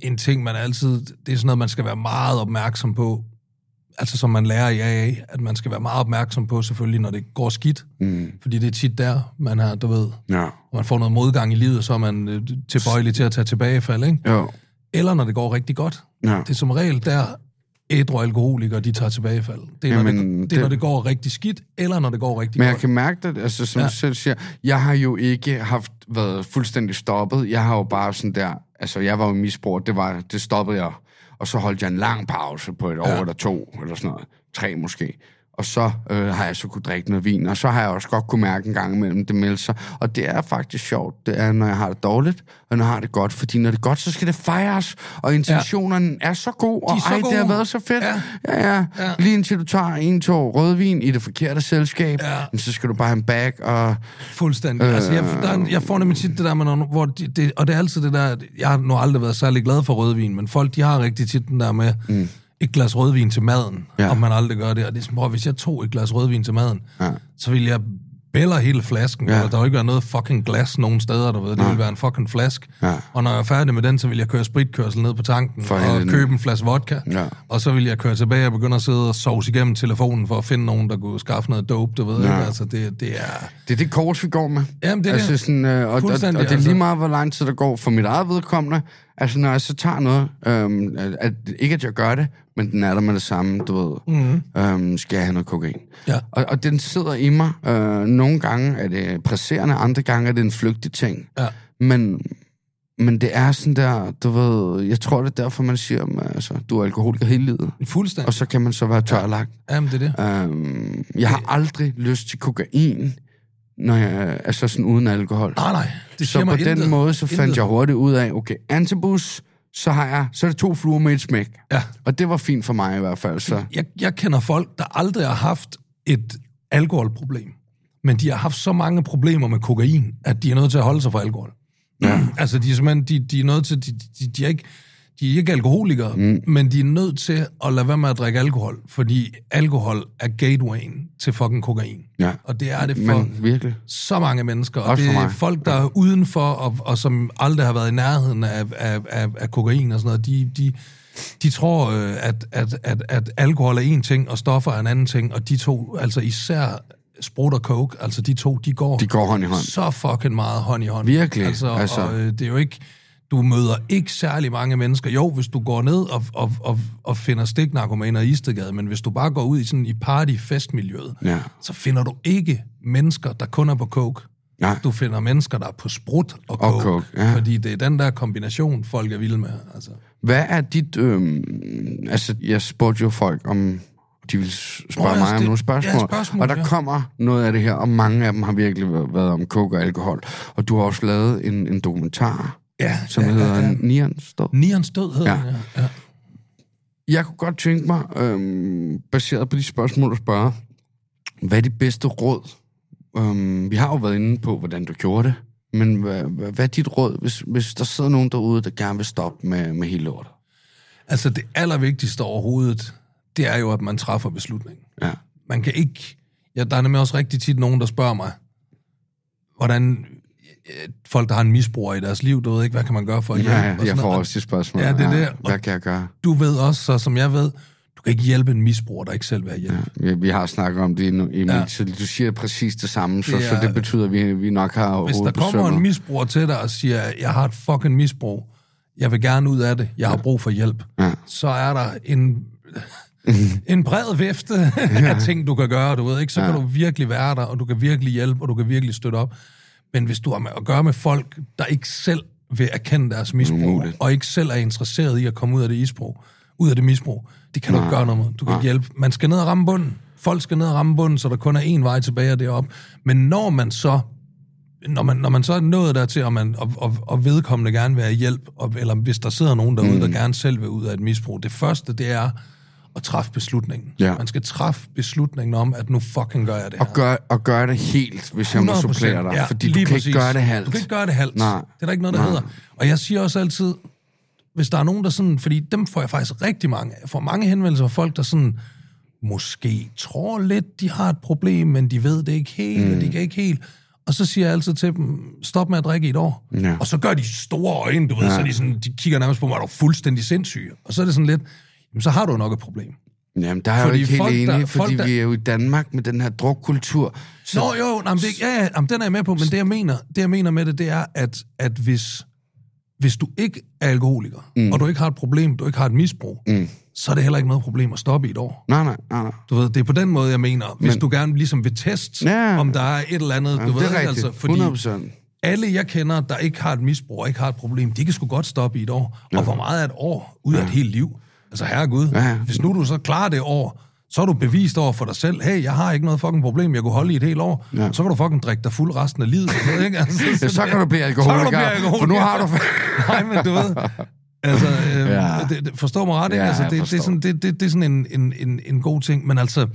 S2: en ting, man altid... Det er sådan noget, man skal være meget opmærksom på. Altså, som man lærer i AA, at man skal være meget opmærksom på, selvfølgelig, når det går skidt.
S1: Mm.
S2: Fordi det er tit der, man har, du ved,
S1: Ja.
S2: når man får noget modgang i livet, så er man øh, tilbøjelig til at tage tilbagefald, ikke?
S1: Jo.
S2: Eller når det går rigtig godt.
S1: Ja.
S2: Det er som regel der, ædre alkoholikere, de tager tilbagefald. Det er, når,
S1: Jamen,
S2: det, det,
S1: det-
S2: er, når det går rigtig skidt, eller når det går rigtig
S1: Men jeg
S2: godt.
S1: kan mærke det, altså som ja. Du selv siger, jeg har jo ikke haft været fuldstændig stoppet. Jeg har jo bare sådan der, altså jeg var jo misbrugt, det, var, det stoppede jeg. Og så holdt jeg en lang pause på et år
S2: Ja.
S1: eller to, eller sådan noget. Tre måske. Og så øh, har jeg så kunne drikke noget vin, og så har jeg også godt kunne mærke en gang imellem det melde sig. Og det er faktisk sjovt, det er, når jeg har det dårligt, og når jeg har det godt. Fordi når det er godt, så skal det fejres, og intentionerne ja. er så god, og
S2: De
S1: ej, det har
S2: gode.
S1: været så fedt.
S2: Ja.
S1: Ja, ja.
S2: Ja.
S1: Lige indtil du tager en tår rødvin i det forkerte selskab,
S2: Ja.
S1: så skal du bare have en bag, og
S2: Fuldstændig. Øh, altså, jeg, der, er en- jeg får nemlig tit det der med, når, hvor de, det, og det er altid det der, jeg har nu aldrig været særlig glad for rødvin, men folk, de har rigtig tit den der med mm. Et glas rødvin til maden,
S1: Ja.
S2: ja. om man aldrig gør det. Og det er sådan, hvis jeg tog et glas rødvin til maden,
S1: Ja.
S2: så ville jeg bæller hele flasken.
S1: Ja.
S2: Ja. Der vil ikke være noget fucking glas nogen steder, du ved. Det vil være en fucking flaske.
S1: Ja.
S2: Og når jeg er færdig med den, så vil jeg køre spritkørsel ned på tanken
S1: For
S2: og købe en flaske vodka.
S1: Ja.
S2: Og så vil jeg køre tilbage og begynde at sidde og sovse igennem telefonen for at finde nogen, der kunne skaffe noget dope, du ved.
S1: Ja.
S2: Ikke? Altså, det, det er...
S1: det er det kurs, vi går med.
S2: Jamen, det er
S1: altså,
S2: det.
S1: Sådan, øh, og, og, og, det er lige
S2: altså.
S1: meget, hvor lang tid der går for mit eget vedkommende. Altså, når jeg så tager noget, øhm, at, ikke at jeg gør det, men den er der med det samme, du ved, mm. øhm, skal jeg have noget kokain.
S2: Ja.
S1: Og, og den sidder i mig. Øh, nogle gange er det presserende, andre gange er det en flygtig ting.
S2: Ja.
S1: Men, men det er sådan der, du ved, jeg tror, det er derfor, man siger, at altså, du er alkoholiker hele livet.
S2: Fuldstændig.
S1: Og så kan man så være tørlagt.
S2: Jamen, det er det.
S1: Øhm, jeg har aldrig lyst til kokain, når jeg altså sådan uden alkohol.
S2: Nej, nej. Det
S1: så på
S2: mig
S1: den
S2: intet.
S1: måde, så fandt
S2: Intet.
S1: jeg hurtigt ud af, okay, antibus, så har jeg, så er det to fluer med et smæk.
S2: Ja.
S1: Og det var fint for mig i hvert fald, så.
S2: Jeg, jeg kender folk, der aldrig har haft et alkoholproblem, men de har haft så mange problemer med kokain, at de er nødt til at holde sig fra alkohol. Ja. altså, de er simpelthen, de, de er nødt til, de, de, de, er ikke, de er ikke alkoholikere, mm. men de er nødt til at lade være med at drikke alkohol, fordi alkohol er gatewayen til fucking kokain.
S1: Ja.
S2: Og det er det for
S1: Men virkelig.
S2: så mange mennesker. Og
S1: Også
S2: det
S1: for
S2: er folk, der er udenfor, og, og som aldrig har været i nærheden af, af, af, af kokain og sådan noget. De, de, de tror, øh, at, at, at, at alkohol er en ting, og stoffer er en anden ting, og de to, altså især sprut og coke, altså de to, de går,
S1: De går hånd i hånd.
S2: så fucking meget hånd i hånd.
S1: Virkelig,
S2: Altså,
S1: altså.
S2: Og, øh, det er jo ikke... Du møder ikke særlig mange mennesker. Jo, hvis du går ned og, og, og, og finder stiknarkomaner i Istegade, men hvis du bare går ud i sådan i party-festmiljøet,
S1: Ja.
S2: så finder du ikke mennesker, der kun er på coke.
S1: Nej.
S2: Du finder mennesker, der er på sprut og coke.
S1: Og coke, ja.
S2: Fordi det er den der kombination, folk er vilde med. Altså.
S1: Hvad er dit... Øhm, altså, jeg spurgte jo folk om... De ville spørge
S2: ja,
S1: mig om nogle spørgsmål,
S2: ja, spørgsmål,
S1: og der
S2: ja.
S1: kommer noget af det her, og mange af dem har virkelig været om coke og alkohol. Og du har også lavet en, en dokumentar,
S2: Ja,
S1: som
S2: ja,
S1: hedder
S2: ja.
S1: Nians Stå.
S2: Nians død hedder
S1: Ja.
S2: den, ja. ja.
S1: Jeg kunne godt tænke mig, øhm, baseret på de spørgsmål, du spørger, hvad er dit bedste råd? Øhm, vi har jo været inde på, hvordan du gjorde det, men hvad, hvad, er dit råd, hvis, hvis der sidder nogen derude, der gerne vil stoppe med, med hele lortet?
S2: Altså, det allervigtigste overhovedet, det er jo, at man træffer beslutningen.
S1: Ja.
S2: Man kan ikke... Ja, der er nemlig også rigtig tit nogen, der spørger mig, hvordan folk, der har en misbruger i deres liv, du ved ikke, hvad kan man gøre for at hjælpe?
S1: Ja,
S2: og
S1: jeg får
S2: noget.
S1: også de spørgsmål.
S2: Ja, det er det.
S1: Hvad kan jeg gøre?
S2: Du ved også, så som jeg ved, du kan ikke hjælpe en misbruger, der ikke selv vil have hjælp.
S1: Vi, vi har snakket om det endnu, Emil,
S2: Ja.
S1: ja. så du siger præcis det samme, så,
S2: Det
S1: det
S2: er-
S1: så det betyder, at vi, vi nok har
S2: Hvis der kommer en misbruger til dig og siger, jeg har et fucking misbrug, jeg vil gerne ud af det, jeg har brug for hjælp,
S1: Ja.
S2: så er der en, en bred vifte af ting, du kan gøre, du ved ikke? Så kan du virkelig være der, og du kan virkelig hjælpe, og du kan virkelig støtte op. Men hvis du har med at gøre med folk, der ikke selv vil erkende deres misbrug,
S1: Umuligt.
S2: og ikke selv er interesseret i at komme ud af det misbrug, ud af det misbrug, det kan du ikke gøre noget med. Du kan ikke hjælpe. Man skal ned og ramme bunden. Folk skal ned og ramme bunden, så der kun er én vej tilbage, og det er op. Men når man så når man, når man så er nået dertil, og, man, og, og, og vedkommende gerne vil have hjælp, og, eller hvis der sidder nogen derude, mm. der gerne selv vil ud af et misbrug, det første, det er at træffe beslutningen.
S1: Ja.
S2: Man skal træffe beslutningen om, at nu fucking gør jeg det her.
S1: Og gør, og gør det helt, hvis jeg må
S2: 100%.
S1: supplere dig.
S2: Ja,
S1: fordi du kan
S2: præcis.
S1: ikke gøre det halvt.
S2: Du kan ikke gøre det halvt.
S1: Nej.
S2: Det er der ikke noget, der
S1: Nej.
S2: hedder. Og jeg siger også altid, hvis der er nogen, der sådan... Fordi dem får jeg faktisk rigtig mange af. Jeg får mange henvendelser fra folk, der sådan måske tror lidt, de har et problem, men de ved det ikke helt, mm. og de kan ikke helt. Og så siger jeg altid til dem, stop med at drikke i et år.
S1: Ja.
S2: Og så gør de store øjne, du ved, ja. så er de, sådan, de kigger nærmest på mig, er du fuldstændig sindssyg? Og så er det sådan lidt, så har du nok et problem.
S1: Jamen, der er jeg jo
S2: Fordi
S1: ikke helt
S2: folk,
S1: enig,
S2: der-
S1: fordi
S2: der-
S1: vi er jo i Danmark med den her drukkultur.
S2: Så... Nå jo, nej, men det, ja, ja, jamen, den er jeg med på, men det jeg mener, det jeg mener med det, det er, at, at hvis, hvis du ikke er alkoholiker, mm. og du ikke har et problem, du ikke har et misbrug, mm. så er det heller ikke noget problem at stoppe i et år.
S1: Nej, nej, nej, nej.
S2: Du ved, det er på den måde, jeg mener, hvis
S1: Men-
S2: du gerne ligesom vil teste,
S1: Ja.
S2: om der er et eller andet, du
S1: Jamen,
S2: ved
S1: det er rigtigt.
S2: altså, fordi
S1: 100%.
S2: alle jeg kender, der ikke har et misbrug og ikke har et problem, de kan sgu godt stoppe i et år. Og hvor meget er et år ud af et helt liv? Altså, herregud,
S1: Ja.
S2: hvis nu du så klarer det år, så er du bevist over for dig selv, hey, jeg har ikke noget fucking problem, jeg kunne holde i et helt år.
S1: Ja.
S2: Så kan du fucking drikke dig fuld resten af livet. ikke? Altså,
S1: Ja, så kan du blive alkoholiker, for nu har du...
S2: Nej, men du ved... Altså, øh,
S1: Ja.
S2: det, det, forstår mig ret, ikke?
S1: Ja,
S2: altså, det, det, er sådan, det, det, det er sådan en, en, en, en god ting, men altså,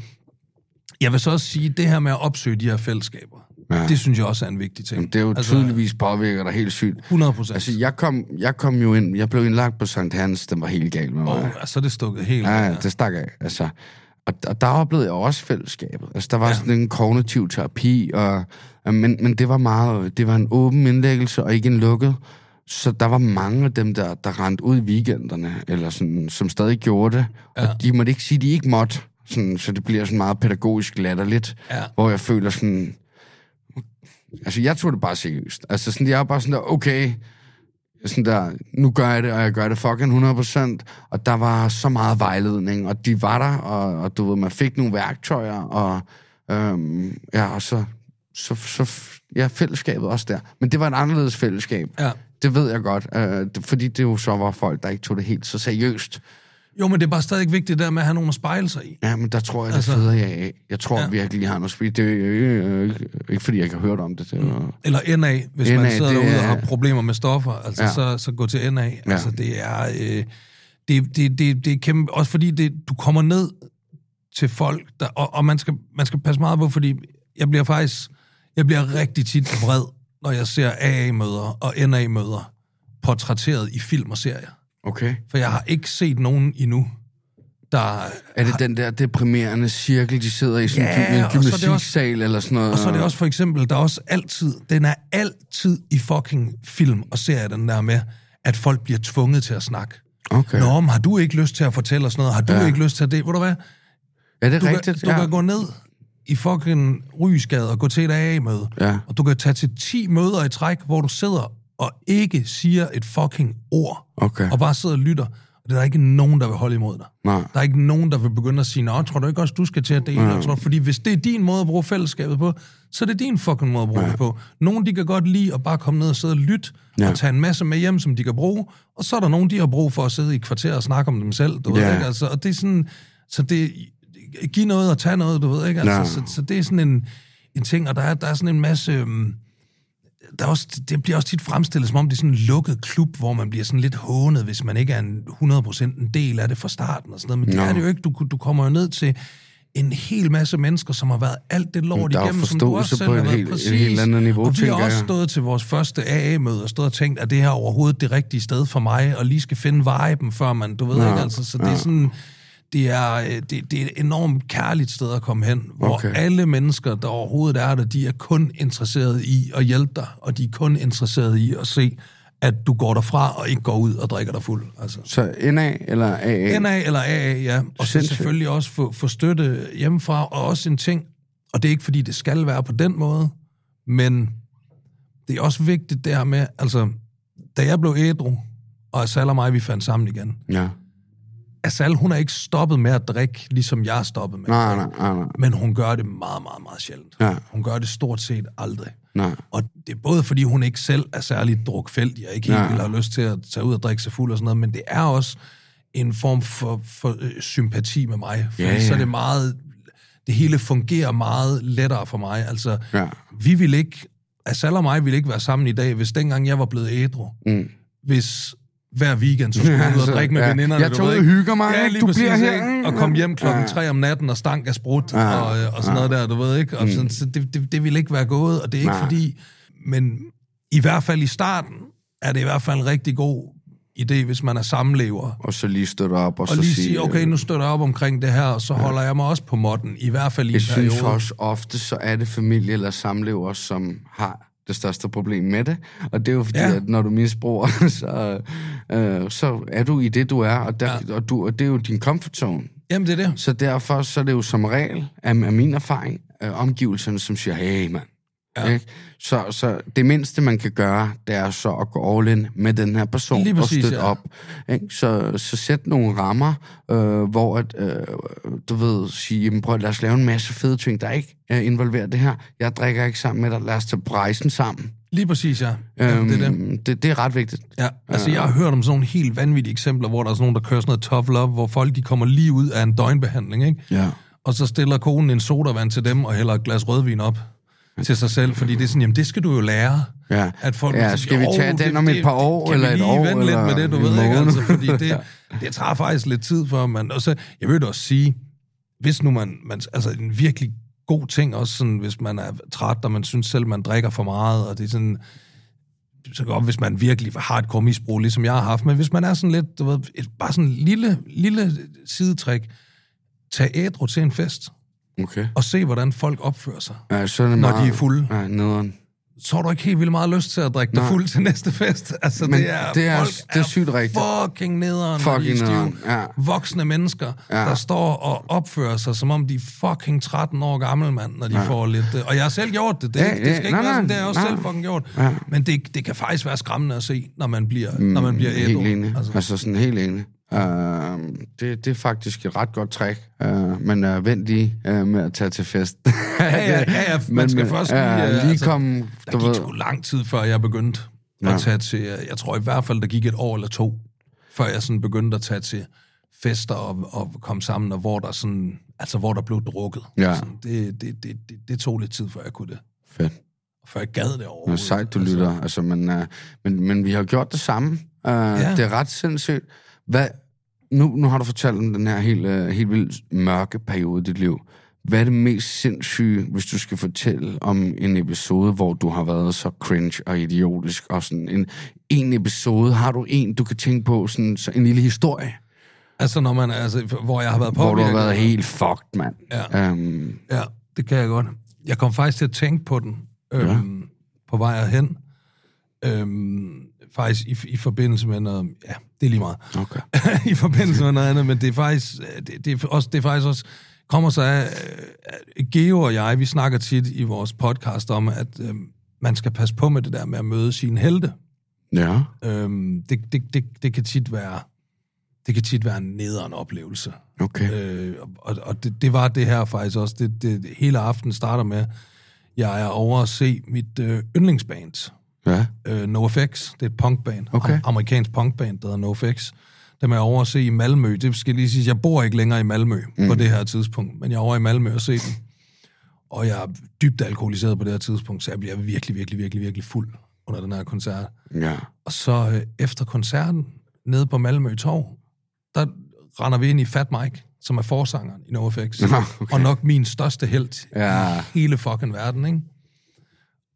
S2: jeg vil så også sige, det her med at opsøge de her fællesskaber,
S1: Ja.
S2: det synes jeg også er en vigtig ting.
S1: Det er jo
S2: altså,
S1: tydeligvis påvirker dig helt sygt.
S2: 100 procent.
S1: Altså, jeg kom, jeg kom jo ind, jeg blev indlagt på Sankt Hans, den var helt gal med mig.
S2: oh, så er det stukket helt.
S1: Ja, ja, det stak af. Altså, og, og der oplevede jeg også fællesskabet. Altså, der var ja. sådan en kognitiv terapi, og, og, men, men det var meget, det var en åben indlæggelse, og ikke en lukket. Så der var mange af dem, der, der rendte ud i weekenderne, eller sådan, som stadig gjorde det. Ja. Og de måtte ikke sige, at de ikke måtte. Sådan, så det bliver sådan meget pædagogisk latterligt,
S2: Ja.
S1: hvor jeg føler sådan... Altså, jeg tog det bare seriøst. Altså, sådan, jeg var bare sådan der, okay, sådan der, nu gør jeg det, og jeg gør det fucking 100%, og der var så meget vejledning, og de var der, og, og du ved, man fik nogle værktøjer, og øhm, ja, og så, så, så, ja, fællesskabet også der. Men det var et anderledes fællesskab.
S2: Ja.
S1: Det ved jeg godt, øh, fordi det jo så var folk, der ikke tog det helt så seriøst.
S2: Jo, men det er bare stadig vigtigt der med at have nogen at spejle sig i.
S1: Ja, men der tror jeg, det
S2: Altså-
S1: altså, federe jeg af. Jeg tror
S2: Ja.
S1: virkelig, jeg har noget spil. Det er jo ikke, øh, ikke, fordi jeg ikke har hørt om det. det mm.
S2: Eller NA, hvis
S1: NA,
S2: man sidder
S1: det
S2: derude og
S1: er-
S2: har problemer med stoffer, altså
S1: Ja.
S2: så, så gå til NA.
S1: Ja.
S2: Altså det er, øh, det, det, det, det er kæmpe, også fordi det, du kommer ned til folk, der, og, og man, skal, man skal passe meget på, fordi jeg bliver faktisk, jeg bliver rigtig tit vred, når jeg ser AA-møder og NA-møder portrætteret i film og serier.
S1: Okay.
S2: For jeg har ikke set nogen endnu, der...
S1: Er det den der deprimerende cirkel, de sidder i sådan
S2: Ja,
S1: en
S2: og så er
S1: gymnastiksal eller sådan noget?
S2: Og så er det også for eksempel, der er også altid, den er altid i fucking film og serier, den der med, at folk bliver tvunget til at snakke.
S1: Okay.
S2: Nå, men har du ikke lyst til at fortælle os noget? Har du
S1: ja.
S2: ikke lyst til det? Ved du hvad?
S1: Ja, det er
S2: Du,
S1: rigtigt.
S2: kan, du
S1: ja.
S2: kan gå ned i fucking Rysgade og gå til et AA-møde.
S1: Ja.
S2: Og du kan tage til 10 møder i træk, hvor du sidder og ikke siger et fucking ord.
S1: Okay.
S2: Og bare sidder og lytter. Og det er der ikke nogen, der vil holde imod dig.
S1: Nej.
S2: Der er ikke nogen, der vil begynde at sige, Nå, tror du ikke også, du skal til at dele? Ja. Tror, du-" fordi hvis det er din måde at bruge fællesskabet på, så er det din fucking måde at bruge ja. det på. Nogle, de kan godt lide at bare komme ned og sidde og lytte,
S1: Ja.
S2: og tage en masse med hjem, som de kan bruge. Og så er der nogen, de har brug for at sidde i kvarter og snakke om dem selv. Du
S1: Ja.
S2: ved ikke? Altså, og det er sådan, så det, giv noget og tage noget, du ved ikke? Altså,
S1: Ja.
S2: så, så, det er sådan en, en ting, og der er, der er sådan en masse... øhm, der er også, det bliver også tit fremstillet, som om det er sådan en lukket klub, hvor man bliver sådan lidt hånet, hvis man ikke er en 100% en del af det fra starten og sådan noget. Men det
S1: Nå.
S2: er det jo ikke. Du, du kommer jo ned til en hel masse mennesker, som har været alt det lort
S1: Der er
S2: igennem, som du også selv
S1: på
S2: har
S1: et
S2: været
S1: helt- et
S2: præcis.
S1: helt andet niveau,
S2: Og vi har også
S1: jeg.
S2: stået til vores første AA-møde og stået og tænkt, at det her overhovedet det rigtige sted for mig, og lige skal finde viben, før man, du ved
S1: Ja,
S2: ikke, altså, så det er
S1: ja.
S2: sådan, det er, øh, det, det er et enormt kærligt sted at komme hen, hvor
S1: Okay.
S2: alle mennesker, der overhovedet er der, de er kun interesseret i at hjælpe dig, og de er kun interesseret i at se, at du går derfra og ikke går ud og drikker dig fuld. Altså.
S1: Så NA eller AA?
S2: NA eller AA, ja. Og så selvfølgelig også få, få støtte hjemmefra, og også en ting, og det er ikke fordi, det skal være på den måde, men det er også vigtigt det her med, altså, da jeg blev ædru, og Asal og mig, vi fandt sammen igen.
S1: Ja.
S2: Asal, hun er ikke stoppet med at drikke, ligesom jeg er stoppet med.
S1: Nej, nej, nej, nej.
S2: Men hun gør det meget, meget, meget sjældent.
S1: Ja.
S2: Hun gør det stort set aldrig.
S1: nej.
S2: Og det er både fordi, hun ikke selv er særligt drukfældig, og ikke helt
S1: Ja.
S2: har lyst til at tage ud og drikke sig fuld og sådan noget, men det er også en form for, for øh, sympati med mig. Fordi
S1: ja.
S2: ja. så er det meget... Det hele fungerer meget lettere for mig. Altså,
S1: Ja.
S2: vi vil ikke... Asal og mig ville ikke være sammen i dag, hvis dengang jeg var blevet ædru.
S1: Mm.
S2: Hvis hver weekend, så skulle jeg ud og drikke med
S1: ja.
S2: veninderne.
S1: Jeg
S2: ved
S1: ud og hygger mig,
S2: Ja, lige
S1: Du
S2: præcis,
S1: bliver her,
S2: ikke? Og kom hjem klokken
S1: Ja.
S2: tre om natten og stank af sprut
S1: Ja.
S2: og, øh, og sådan noget der, du ved ikke? Og sådan, så det, det, det ville ikke være gået, og det er ikke
S1: Nej.
S2: fordi... Men i hvert fald i starten er det i hvert fald en rigtig god idé, hvis man er samlever.
S1: Og så lige støtte op, og,
S2: Og
S1: så
S2: lige
S1: sige...
S2: okay, nu støtter jeg op omkring det her, og så holder jeg mig også på måtten, i hvert fald i en
S1: Jeg synes
S2: periode.
S1: også ofte, så er det familie eller samlever, som har det største problem med det. Og det er jo fordi, ja. At når du misbruger, så, øh, så er du i det, du er, og, der, ja. og, du, og det er jo din comfort zone.
S2: Jamen, det er det.
S1: Så derfor så er det jo som regel, af, af min erfaring, øh, omgivelserne, som siger, hey mand. Ja. Ikke? Så, så det mindste, man kan gøre, det er så at gå all in med den her person
S2: Lige præcis,
S1: og støtte
S2: ja.
S1: op. Ikke? Så, så sæt nogle rammer, øh, hvor at, øh, du ved, sige, jamen, prøv, lad os lave en masse fede ting, der ikke øh, involverer det her. Jeg drikker ikke sammen med dig, lad os tage rejsen sammen.
S2: Lige præcis, ja. Jamen, det er det.
S1: Øhm, det, det er ret vigtigt.
S2: Ja, altså jeg har hørt om sådan nogle helt vanvittige eksempler, hvor der er sådan nogen, der kører sådan noget tough love, hvor folk de kommer lige ud af en døgnbehandling, ikke?
S1: Ja.
S2: Og så stiller konen en sodavand til dem og hælder et glas rødvin op til sig selv, fordi det er sådan, jamen det skal du jo lære.
S1: Ja.
S2: At folk
S1: Ja, skal vi
S2: "Jo,
S1: tage den om et par år,
S2: kan
S1: eller et år,
S2: vente lidt
S1: eller
S2: med det, du ved ikke,
S1: måned?"
S2: altså, fordi det, det tager faktisk lidt tid for, man, og så, jeg vil også sige, hvis nu man, man, altså en virkelig god ting også, sådan, hvis man er træt, og man synes selv, man drikker for meget, og det er sådan, så godt, hvis man virkelig har et misbrug, ligesom jeg har haft, men hvis man er sådan lidt, du ved, et, bare sådan en lille, lille sidetræk, tag ædru til en fest,
S1: Okay.
S2: og se, hvordan folk opfører sig,
S1: Ja, så er det
S2: når
S1: meget,
S2: de er fulde.
S1: Ja, nederen.
S2: Så har du ikke helt vildt meget lyst til at drikke dig
S1: Nej.
S2: fuld til næste fest. Altså,
S1: Men
S2: det er,
S1: det er-
S2: folk
S1: det er sygt rigtigt.
S2: fucking nederen, når de
S1: Fucking
S2: er stive.
S1: nederen, ja.
S2: Voksne mennesker,
S1: Ja.
S2: der står og opfører sig, som om de er fucking 13 år gamle, mand, når de ja. får lidt... øh, Og jeg har selv gjort det. Det,
S1: Ja,
S2: ja, det
S1: ja,
S2: skal ikke
S1: nej,
S2: være sådan, det har jeg også
S1: nej.
S2: selv fucking gjort.
S1: Ja.
S2: Men det, det kan faktisk være skræmmende at se, når man bliver, mm, når man bliver ædru.
S1: Helt enig.
S2: Altså,
S1: altså sådan helt enig. Uh, det, det er faktisk et ret godt trick, uh, men uh, vent lige uh, med at tage til fest.
S2: ja, ja, ja, ja, man skal først lige... Øh,
S1: lige
S2: altså,
S1: komme...
S2: Der gik
S1: ved,
S2: sgu lang tid, før jeg begyndte
S1: Ja.
S2: at tage til... Jeg tror i hvert fald, der gik et år eller to, før jeg sådan begyndte at tage til fester og, og komme sammen, og hvor der sådan... Altså, hvor der blev drukket.
S1: Ja.
S2: Sådan, det, det, det, det, det tog lidt tid, før jeg kunne det.
S1: fedt.
S2: Før jeg gad det overhovedet.
S1: sejt, du lytter. Altså, men, uh, men, men vi har gjort det samme. Uh, ja. Det er ret sindssygt. Hvad, nu, nu har du fortalt om den her helt, uh, helt vildt mørke periode i dit liv. Hvad er det mest sindssyge, hvis du skal fortælle om en episode, hvor du har været så cringe og idiotisk, og sådan en, en episode? Har du en, du kan tænke på, sådan, så en lille historie?
S2: Altså, når man, altså, hvor jeg har været
S1: Hvor du har været helt fucked, mand.
S2: Ja.
S1: Um,
S2: Ja, det kan jeg godt. Jeg kom faktisk til at tænke på den øhm, på vej hen. Øhm, faktisk i, i forbindelse med noget... Ja, det er lige meget.
S1: okay.
S2: I forbindelse med noget andet, men det er faktisk, det, det er også, det er faktisk også kommer så af, øh, Geo og jeg, vi snakker tit i vores podcast om, at øh, man skal passe på med det der med at møde sine helte.
S1: Ja.
S2: Øhm, det, det, det, det kan tit være det kan tit være en nederen oplevelse.
S1: Okay.
S2: Øh, og og det, det var det her faktisk også. Det, det, hele aften starter med, jeg er over at se mit øh, yndlingsband,
S1: Ja.
S2: øh, NoFX. Det er et punkband.
S1: Okay.
S2: Am- amerikansk punkband, der hedder NoFX. Dem er jeg over at se i Malmø. Det skal lige sige, jeg bor ikke længere i Malmø mm. på det her tidspunkt, men jeg er over i Malmø og se dem. Og jeg er dybt alkoholiseret på det her tidspunkt, så jeg bliver virkelig, virkelig, virkelig, virkelig fuld under den her koncert.
S1: Ja.
S2: Og så øh, efter koncerten, nede på Malmø Torv, der render vi ind i Fat Mike, som er forsangeren i NoFX.
S1: Okay.
S2: Og nok min største held
S1: Ja.
S2: i hele fucking verden, ikke?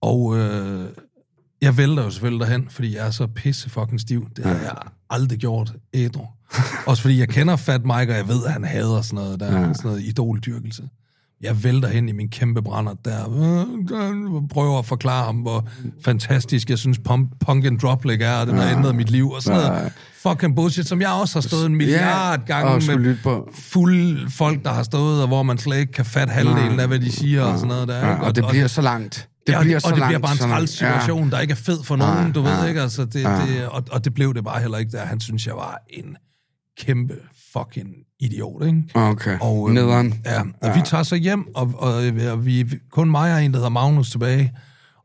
S2: Og øh, jeg vælter jo selvfølgelig derhen, fordi jeg er så pisse fucking stiv. Det har jeg aldrig gjort ædru. Også fordi jeg kender Fat Mike, og jeg ved, at han hader sådan noget, der, ja. sådan noget idoldyrkelse. Jeg vælter hen i min kæmpe brænder der, øh, prøver at forklare ham, hvor fantastisk jeg synes pump, Punk and Drop Leg er, og den har ændret mit liv, og sådan noget fucking bullshit, som jeg også har stået en milliard gange
S1: og skulle
S2: med
S1: på.
S2: fulde folk, der har stået, og hvor man slet ikke kan fatte halvdelen af, hvad de siger, og sådan noget der.
S1: Ja,
S2: ikke?
S1: og det bliver så langt. Det
S2: ja,
S1: bliver
S2: og
S1: så
S2: det bliver bare en træls situation, ja. der ikke er fed for nogen,
S1: Ja,
S2: du ved
S1: ja,
S2: ikke, altså det, det, og, og det blev det bare heller ikke der. Han synes, jeg var en kæmpe fucking idiot, ikke?
S1: Ja. Okay.
S2: Og, øhm,
S1: Nederen.
S2: Ja, og vi tager så hjem, og, og, og vi, kun mig og en, der hedder Magnus tilbage,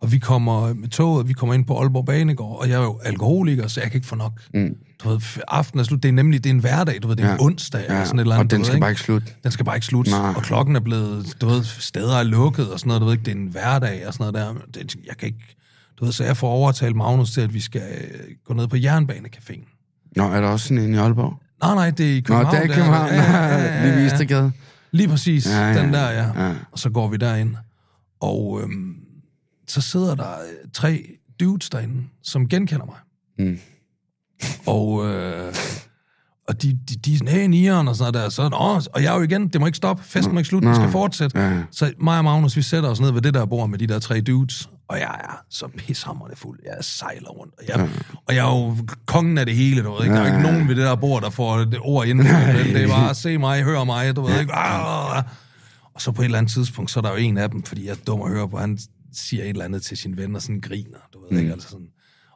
S2: og vi kommer med toget, vi kommer ind på Aalborg Banegård, og jeg er jo alkoholiker, så jeg kan ikke få nok. Mm. Du ved, aftenen er slut, det er nemlig, det er en hverdag, du ved, det er ja. en onsdag, ja. eller sådan et eller andet.
S1: og den
S2: ved,
S1: skal bare ikke slutte.
S2: den skal bare ikke slutte.
S1: Nej.
S2: Og klokken er blevet, du ved, steder er lukket og sådan noget, du ved ikke, det er en hverdag og sådan noget der. Det, jeg kan ikke, du ved, så jeg får overtalt Magnus til, at vi skal øh, gå ned på Jernbanecaféen.
S1: Nå, er der også sådan en i Aalborg?
S2: Nej, nej, det er i
S1: Nå,
S2: København.
S1: det er i
S2: der.
S1: København.
S2: Ja, ja, ja, ja,
S1: Lige.
S2: Lige præcis,
S1: Ja, ja,
S2: den der, ja.
S1: ja.
S2: Og så går vi derind, og øhm, så sidder der øh, tre dudes derinde, som genkender mig.
S1: Mm.
S2: Og, øh, og de, de, de er sådan, hey, nieren, og sådan noget der. Så, Nå, og jeg er jo igen, det må ikke stoppe, festen må ikke slutte, vi skal fortsætte.
S1: Ja.
S2: Så mig og Magnus, vi sætter os ned ved det der bord med de der tre dudes, og jeg er så pishammerende fuld. Jeg sejler rundt, og jeg, og jeg er jo kongen af det hele, du ved ikke? Der er jo ikke nogen ved det der bord, der får det ord ind. Det er bare, se mig, hør mig, du ved ikke? Ah! Og så på et eller andet tidspunkt, så er der jo en af dem, fordi jeg er dum at høre på, han siger et eller andet til sin ven, og sådan griner, du ved ikke? Altså sådan,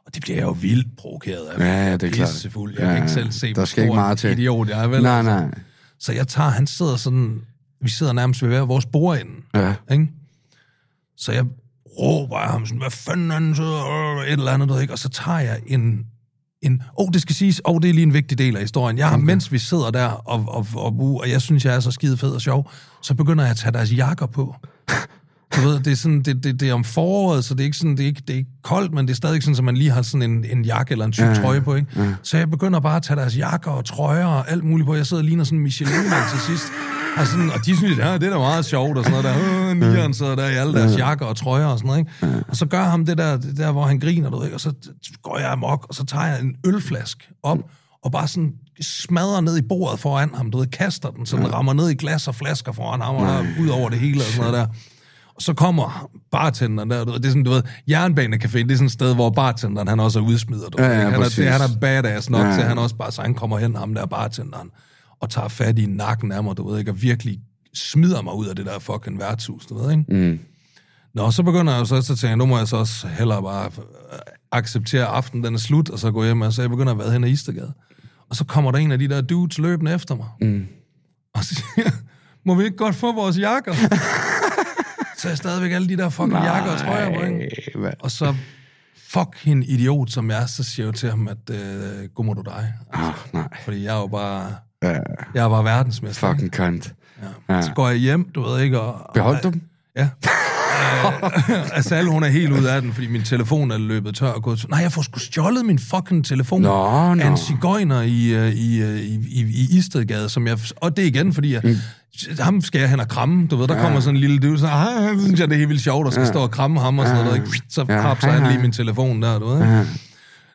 S2: og det bliver jeg jo vildt provokeret af.
S1: Ja, ja, det er klart.
S2: pissefuld. Jeg
S1: Ja,
S2: kan ikke selv se,
S1: Der skal ikke meget til.
S2: idiot jeg er, vel?
S1: Nej, nej.
S2: Så jeg tager, han sidder sådan, vi sidder nærmest ved hver vores bordende.
S1: Ja.
S2: Ikke? Så jeg råber af ham sådan, hvad fanden er så, et eller andet, du ikke? Og så tager jeg en, en, åh, oh, det skal siges, åh, oh, det er lige en vigtig del af historien. Jeg har, okay. mens vi sidder der, og, og, og, og jeg synes, jeg er så skide fed og sjov, så begynder jeg at tage deres jakker på. Du ved, det er, sådan, det, det, det er om foråret, så det er ikke sådan, det er ikke, det er ikke koldt, men det er stadig sådan, at man lige har sådan en, en jakke eller en tyk trøje på, ikke? Så jeg begynder bare at tage deres jakker og trøjer og alt muligt på. Jeg sidder og ligner sådan en michelin til sidst. Og, sådan, og de synes, ja, det er da meget sjovt, og sådan noget der. Øh, nieren sidder der i alle deres jakker og trøjer og sådan noget, ikke? Og så gør ham det der, det der, hvor han griner, du ved, og så går jeg amok, og så tager jeg en ølflaske op, og bare sådan smadrer ned i bordet foran ham, du ved, kaster den, så den rammer ned i glas og flasker foran ham, og der, ud over det hele og sådan noget der. Så kommer bartenderen der, du ved, det er sådan, du ved, Jernbanecafé, det er sådan et sted, hvor bartenderen, han også er udsmider, du
S1: Ja,
S2: ved,
S1: ja,
S2: han, er, det, han er badass nok
S1: Ja,
S2: ja, til, han også bare, så han kommer hen, ham der bartenderen, og tager fat i nakken af mig, du ved ikke, og virkelig smider mig ud af det der fucking værtshus, du ved ikke?
S1: Mm.
S2: Nå, så begynder jeg jo så, så tænker jeg, nu må jeg så også hellere bare øh, acceptere, at aftenen den er slut, og så gå hjem, og så jeg begynder at være hen ad Istergade. Og så kommer der en af de der dudes løbende efter mig. Mm. Og så siger må vi ikke godt få vores jakker? så er jeg stadigvæk alle de der fucking Nej. jakker og trøjer på, ikke? Og så, fuck en idiot som jeg er, så siger jeg jo til ham, at øh, god må du dig.
S1: Ah, nej.
S2: Fordi jeg er jo bare,
S1: Ja,
S2: jeg er bare verdensmester.
S1: fucking cunt.
S2: Ja.
S1: Ja.
S2: Så går jeg hjem, du ved ikke, og...
S1: Beholdt du dem?
S2: Ja. Øh, altså, hun er helt ude af den, fordi min telefon er løbet tør og gået... Nej, jeg får sgu stjålet min fucking telefon
S1: Nå, nå.
S2: af en cigøjner i, øh, i, øh, i, i, i Istedgade, som jeg... Og det er igen, fordi jeg, ham skal jeg hen og kramme, du ved, der ja. kommer sådan en lille dude, så ah, synes jeg, det er helt vildt sjovt, at skal ja. stå og kramme ham og sådan noget, ikke? så
S1: hej,
S2: han lige min telefon der, du ved?
S1: Ja.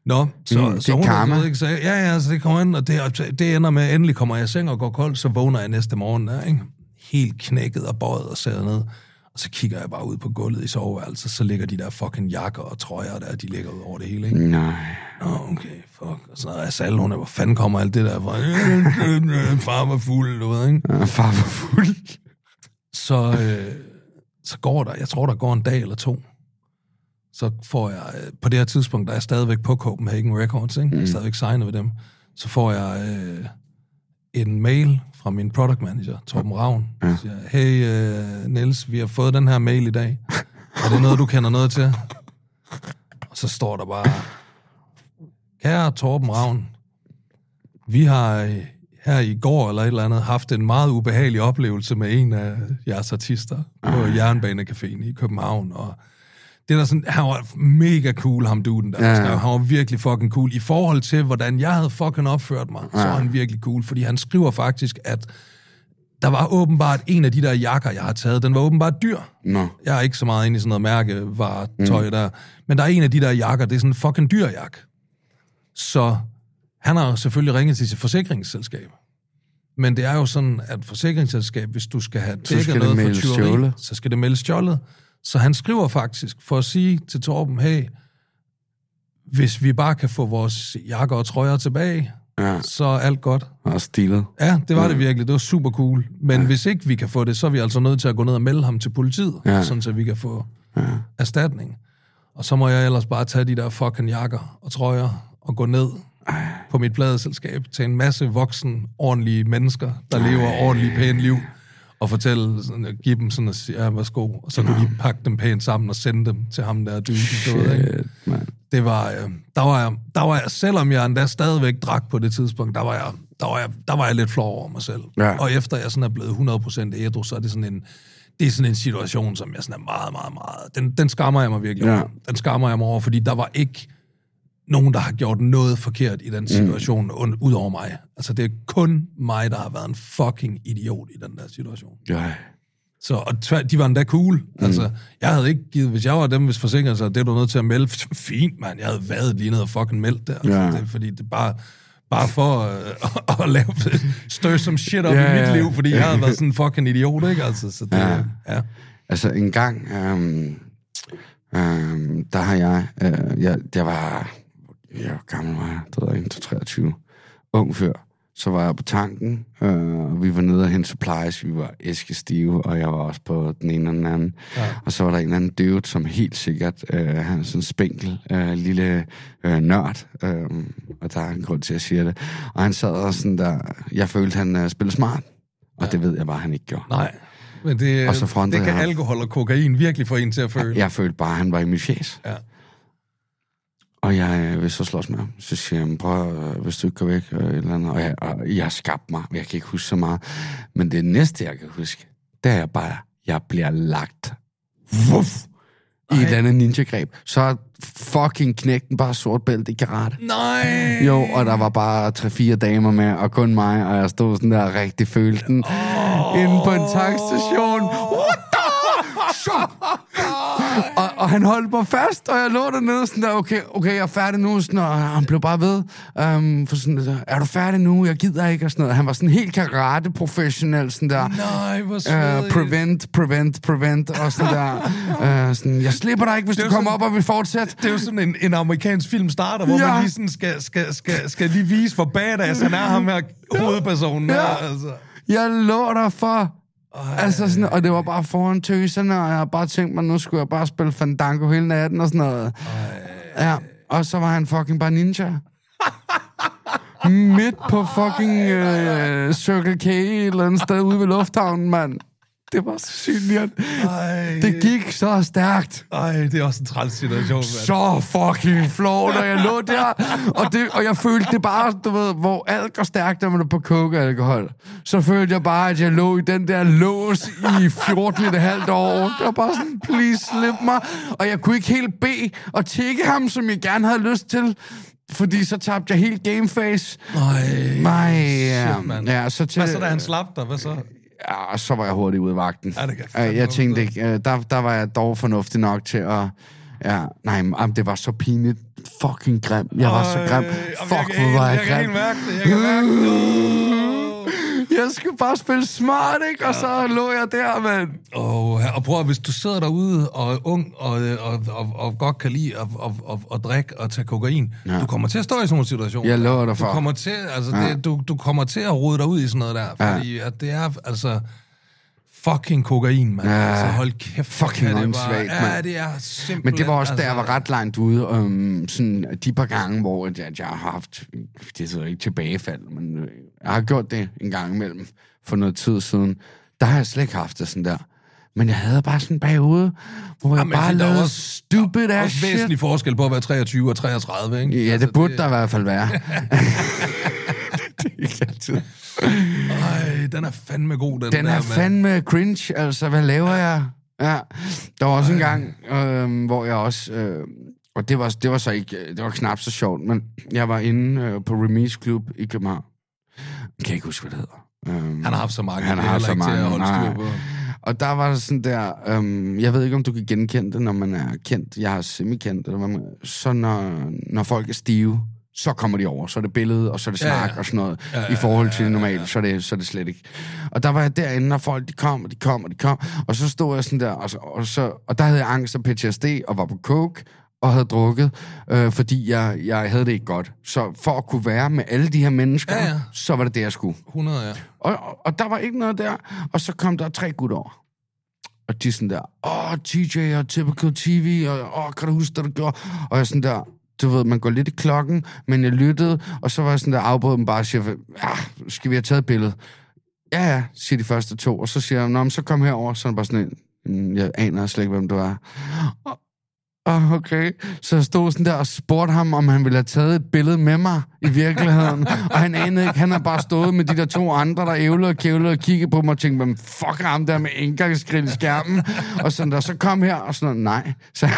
S2: Nå, så,
S1: Mm,
S2: mm,
S1: det
S2: så
S1: er
S2: hun,
S1: karma.
S2: ved ikke, så, ja, ja, så det kommer ind, og det, det ender med, endelig kommer jeg i seng og går kold, så vågner jeg næste morgen, der, ikke? helt knækket og bøjet og sæder ned. Og så kigger jeg bare ud på gulvet i soveværelset, så ligger de der fucking jakker og trøjer der, de ligger ud over det hele, ikke?
S1: Nej.
S2: Nå, okay, fuck. Og så er Sal, hun er, hvor fanden kommer alt det der fra? Far var fuld, du ved, ikke?
S1: Ja, far var fuld.
S2: Så, øh, så går der, jeg tror, der går en dag eller to. Så får jeg, øh, på det her tidspunkt, der er jeg stadigvæk på Copenhagen Records, ikke? Jeg er stadigvæk signet ved dem. Så får jeg øh, en mail fra min product manager, Torben Ravn. Ja. Siger, hey øh, Niels, vi har fået den her mail i dag. Er det noget, du kender noget til? Og så står der bare, kære Torben Ravn, vi har øh, her i går eller et eller andet haft en meget ubehagelig oplevelse med en af jeres artister på Jernbanecaféen i København, og det er der sådan, han var mega cool, ham duden der.
S1: Ja, ja.
S2: Ja. Han var virkelig fucking cool. I forhold til, hvordan jeg havde fucking opført mig, ja. så var han virkelig cool, fordi han skriver faktisk, at der var åbenbart en af de der jakker, jeg har taget, den var åbenbart dyr.
S1: Nå.
S2: Jeg er ikke så meget inde i sådan noget mærkevaretøj mm. der. Men der er en af de der jakker, det er sådan en fucking dyr jak. Så han har selvfølgelig ringet til sit forsikringsselskab. Men det er jo sådan, at forsikringsselskab, hvis du skal have dækket noget for tyveri, så skal det meldes stjålet. Så han skriver faktisk for at sige til Torben, hey, hvis vi bare kan få vores jakker og trøjer tilbage,
S1: Ja,
S2: så er alt godt.
S1: og stilet.
S2: Ja, det var det virkelig. Det var super cool. Men ja. hvis ikke vi kan få det, så er vi altså nødt til at gå ned og melde ham til politiet,
S1: Ja.
S2: ja. sådan så vi kan få
S1: Ja.
S2: erstatning. Og så må jeg ellers bare tage de der fucking jakker og trøjer og gå ned Ej. på mit pladeselskab til en masse voksen, ordentlige mennesker, der Ej. lever ordentligt pænt liv, og fortælle, sådan, give dem sådan at sige, ja, værsgo, og så kunne de pakke dem pænt sammen og sende dem til ham der dyden, du ved, ikke?
S1: Shit,
S2: det var, øh, der var jeg, der var jeg, selvom jeg endda stadigvæk drak på det tidspunkt, der var jeg, der var jeg, der var jeg lidt flov over mig selv.
S1: Ja.
S2: Og efter jeg sådan er blevet 100% ædru, så er det sådan en, det er sådan en situation, som jeg sådan er meget, meget, meget, den, den skammer jeg mig virkelig
S1: Ja.
S2: over. Den skammer jeg mig over, fordi der var ikke nogen, der har gjort noget forkert i den situation, mm. ud over mig. Altså, det er kun mig, der har været en fucking idiot i den der situation.
S1: Ja.
S2: Så, og tvær, de var endda cool. Mm. Altså, jeg havde ikke givet, hvis jeg var dem, hvis forsikringen så det er du nødt til at melde. Fint, mand. Jeg havde været lige ned og fucking meldt det. Altså,
S1: Ja.
S2: det er, fordi det bare, bare for øh, at lave støj som shit op
S1: Ja,
S2: i mit liv, fordi jeg havde været sådan en fucking idiot, ikke? Altså, så det,
S1: Ja.
S2: ja. ja.
S1: Altså, en gang, øhm, øhm, der har jeg, øh, jeg, jeg var, jeg var gammel, var jeg, det jeg ikke, 23, ung før. Så var jeg på tanken, øh, og vi var nede og hente supplies, vi var æskestive, og jeg var også på den ene og den anden. Ja. Og så var der en eller anden dude, som helt sikkert, øh, han er sådan en spinkel, øh, lille øh, nørd, øh, og der er en grund til, at jeg siger det. Og han sad og sådan der, jeg følte, han øh, spillede smart, og ja. det ved jeg bare, han ikke gjorde.
S2: Nej. Men det,
S1: Og så
S2: det kan
S1: jeg
S2: alkohol og kokain virkelig få en til at føle.
S1: Jeg følte bare, at han var i mit fjes.
S2: Ja.
S1: Og jeg øh, vil så slås med ham. Så siger jeg, prøv, øh, hvis du ikke går væk, øh, et eller andet. Og jeg, og jeg skabte mig. Jeg kan ikke huske så meget. Men det næste, jeg kan huske, det er bare, jeg bliver lagt. Vuff! I et eller andet ninja-greb. Så fucking knægten bare sort bælte i karate.
S2: Nej!
S1: Jo, og der var bare tre-fire damer med, og kun mig, og jeg stod sådan der og rigtig følte den. Oh. Inde på en tankstation. What the? Så. Og, han holdt mig fast, og jeg lå dernede sådan der, okay, okay, jeg er færdig nu, sådan, og han blev bare ved. Um, for sådan der, er du færdig nu? Jeg gider ikke, og sådan noget. Han var sådan helt karate-professionel, sådan der.
S2: Nej, hvor
S1: Uh, prevent, prevent, prevent, og sådan der. Uh, sådan, jeg slipper dig ikke, hvis du
S2: er
S1: kommer
S2: sådan-
S1: op og vil fortsætte.
S2: Det er jo sådan en, en amerikansk film starter, hvor
S1: Ja.
S2: man lige sådan skal, skal, skal, skal lige vise, hvor badass han er, ham her hovedpersonen.
S1: Ja.
S2: Ja. Altså.
S1: Jeg lå der for... Altså sådan, og det var bare foran tøserne, og jeg har bare tænkt mig, nu skulle jeg bare spille Fandango hele natten og sådan noget. Ja, og så var han fucking bare ninja. Midt på fucking øh, Circle K et eller andet sted ude ved lufthavnen, mand. Det var så synligt.
S2: Ej,
S1: Det gik så stærkt.
S2: Ej, det er også en træls situation, mand.
S1: Så fucking flot, og jeg lå der, og, det, og jeg følte det bare, du ved, hvor alt går stærkt, når man er på coke-alkohol. Så følte jeg bare, at jeg lå i den der lås i 14 et halvt år. Det var bare sådan, please slip mig. Og jeg kunne ikke helt bede og tække ham, som jeg gerne havde lyst til. Fordi så tabte jeg helt gameface.
S2: Ej,
S1: Nej, ja.
S2: shit,
S1: ja så til,
S2: Hvad så, da han slap dig? Hvad så?
S1: Ja, så var jeg hurtigt ude af vagten.
S2: Ja, det kan
S1: Øh,
S2: fandme
S1: jeg tænkte ikke, øh, der, der var jeg dog fornuftig nok til at... Ja, nej, men, det var så pinligt, fucking grim. Jeg var så grim. Fuck, hvor var jeg
S2: jeg kan helt
S1: grim.
S2: mærke det. Jeg kan mærke det.
S1: Jeg skulle bare spille smart, ikke? Og så lå jeg der, mand.
S2: Og, og prøv at, hvis du sidder derude og er ung og, og, og, og godt kan lide at, at, at, at drikke og tage kokain, ja. du kommer til at stå i sådan nogle situationer.
S1: Jeg lover dig
S2: Du
S1: for.
S2: kommer til, altså, ja. det, du, du kommer til at rode dig ud i sådan noget der,
S1: Ja.
S2: fordi at det er altså fucking kokain, mand.
S1: Ja.
S2: Altså, hold kæft.
S1: Fucking
S2: kan det bare- Ja, det er simpelthen...
S1: Men det var også, da
S2: altså,
S1: jeg var ret langt ude, um, sådan de par gange, hvor jeg, jeg har haft, det er ikke tilbagefald, men øh, jeg har gjort det en gang imellem for noget tid siden. Der har jeg slet ikke haft det sådan der. Men jeg havde bare sådan periode, hvor jeg
S2: Jamen,
S1: bare
S2: det
S1: lavede
S2: også-
S1: stupid
S2: er
S1: ass
S2: også
S1: shit.
S2: væsentlig forskel på at være 23 og 33, ikke?
S1: Ja,
S2: altså,
S1: det burde der i hvert fald være. det er ikke altid.
S2: Ej, den er fandme god, den,
S1: Den
S2: der,
S1: er fandme cringe, altså, hvad laver jeg? Ja, der var også en gang, øh, hvor jeg også, øh, og det var, det var så ikke, det var knap så sjovt, men jeg var inde øh, på Remise Club i København. Jeg kan ikke huske, hvad det hedder. Um,
S2: Han har haft så mange,
S1: Han har haft så
S2: ikke til at
S1: mange,
S2: holde
S1: nej.
S2: styr på.
S1: Og der var sådan der, øhm, jeg ved ikke, om du kan genkende det, når man er kendt. Jeg er semi-kendt. Eller man, så når, når folk er stive, så kommer de over. Så er det billede, og så er det
S2: Ja,
S1: snak
S2: ja.
S1: og sådan noget.
S2: Ja, ja,
S1: I forhold
S2: ja,
S1: til
S2: ja,
S1: det
S2: ja,
S1: normale, så er det, så er det slet ikke. Og der var jeg derinde, og folk de kom, og de kom, og de kom. Og så stod jeg sådan der, og, så, og, så, og der havde jeg angst og PTSD, og var på coke, og havde drukket, øh, fordi jeg, jeg havde det ikke godt. Så for at kunne være med alle de her mennesker,
S2: Ja, ja.
S1: så var det det, jeg skulle.
S2: 100, ja.
S1: Og, og, og der var ikke noget der. Og så kom der tre gutter over. Og de sådan der, åh, TJ og Typical TV, og åh, kan du huske, hvad du gjorde? Og jeg sådan der, du ved, man går lidt i klokken, men jeg lyttede, og så var jeg sådan der, afbrød dem bare og siger, ja, skal vi have taget et billede? Ja, ja, siger de første to, og så siger jeg, nå, men så kom herover, så er det bare sådan en, "Mm, jeg aner slet ikke, hvem du er. Og- Åh, okay. Så jeg stod sådan der og spurgte ham, om han ville have taget et billede med mig i virkeligheden. og han anede ikke. Han har bare stået med de der to andre, der ævlede og kævlede og kiggede på mig og tænkte, hvem fuck er ham der med indgangsgrill i skærmen? Og sådan der, så kom her og sådan noget, nej. Så jeg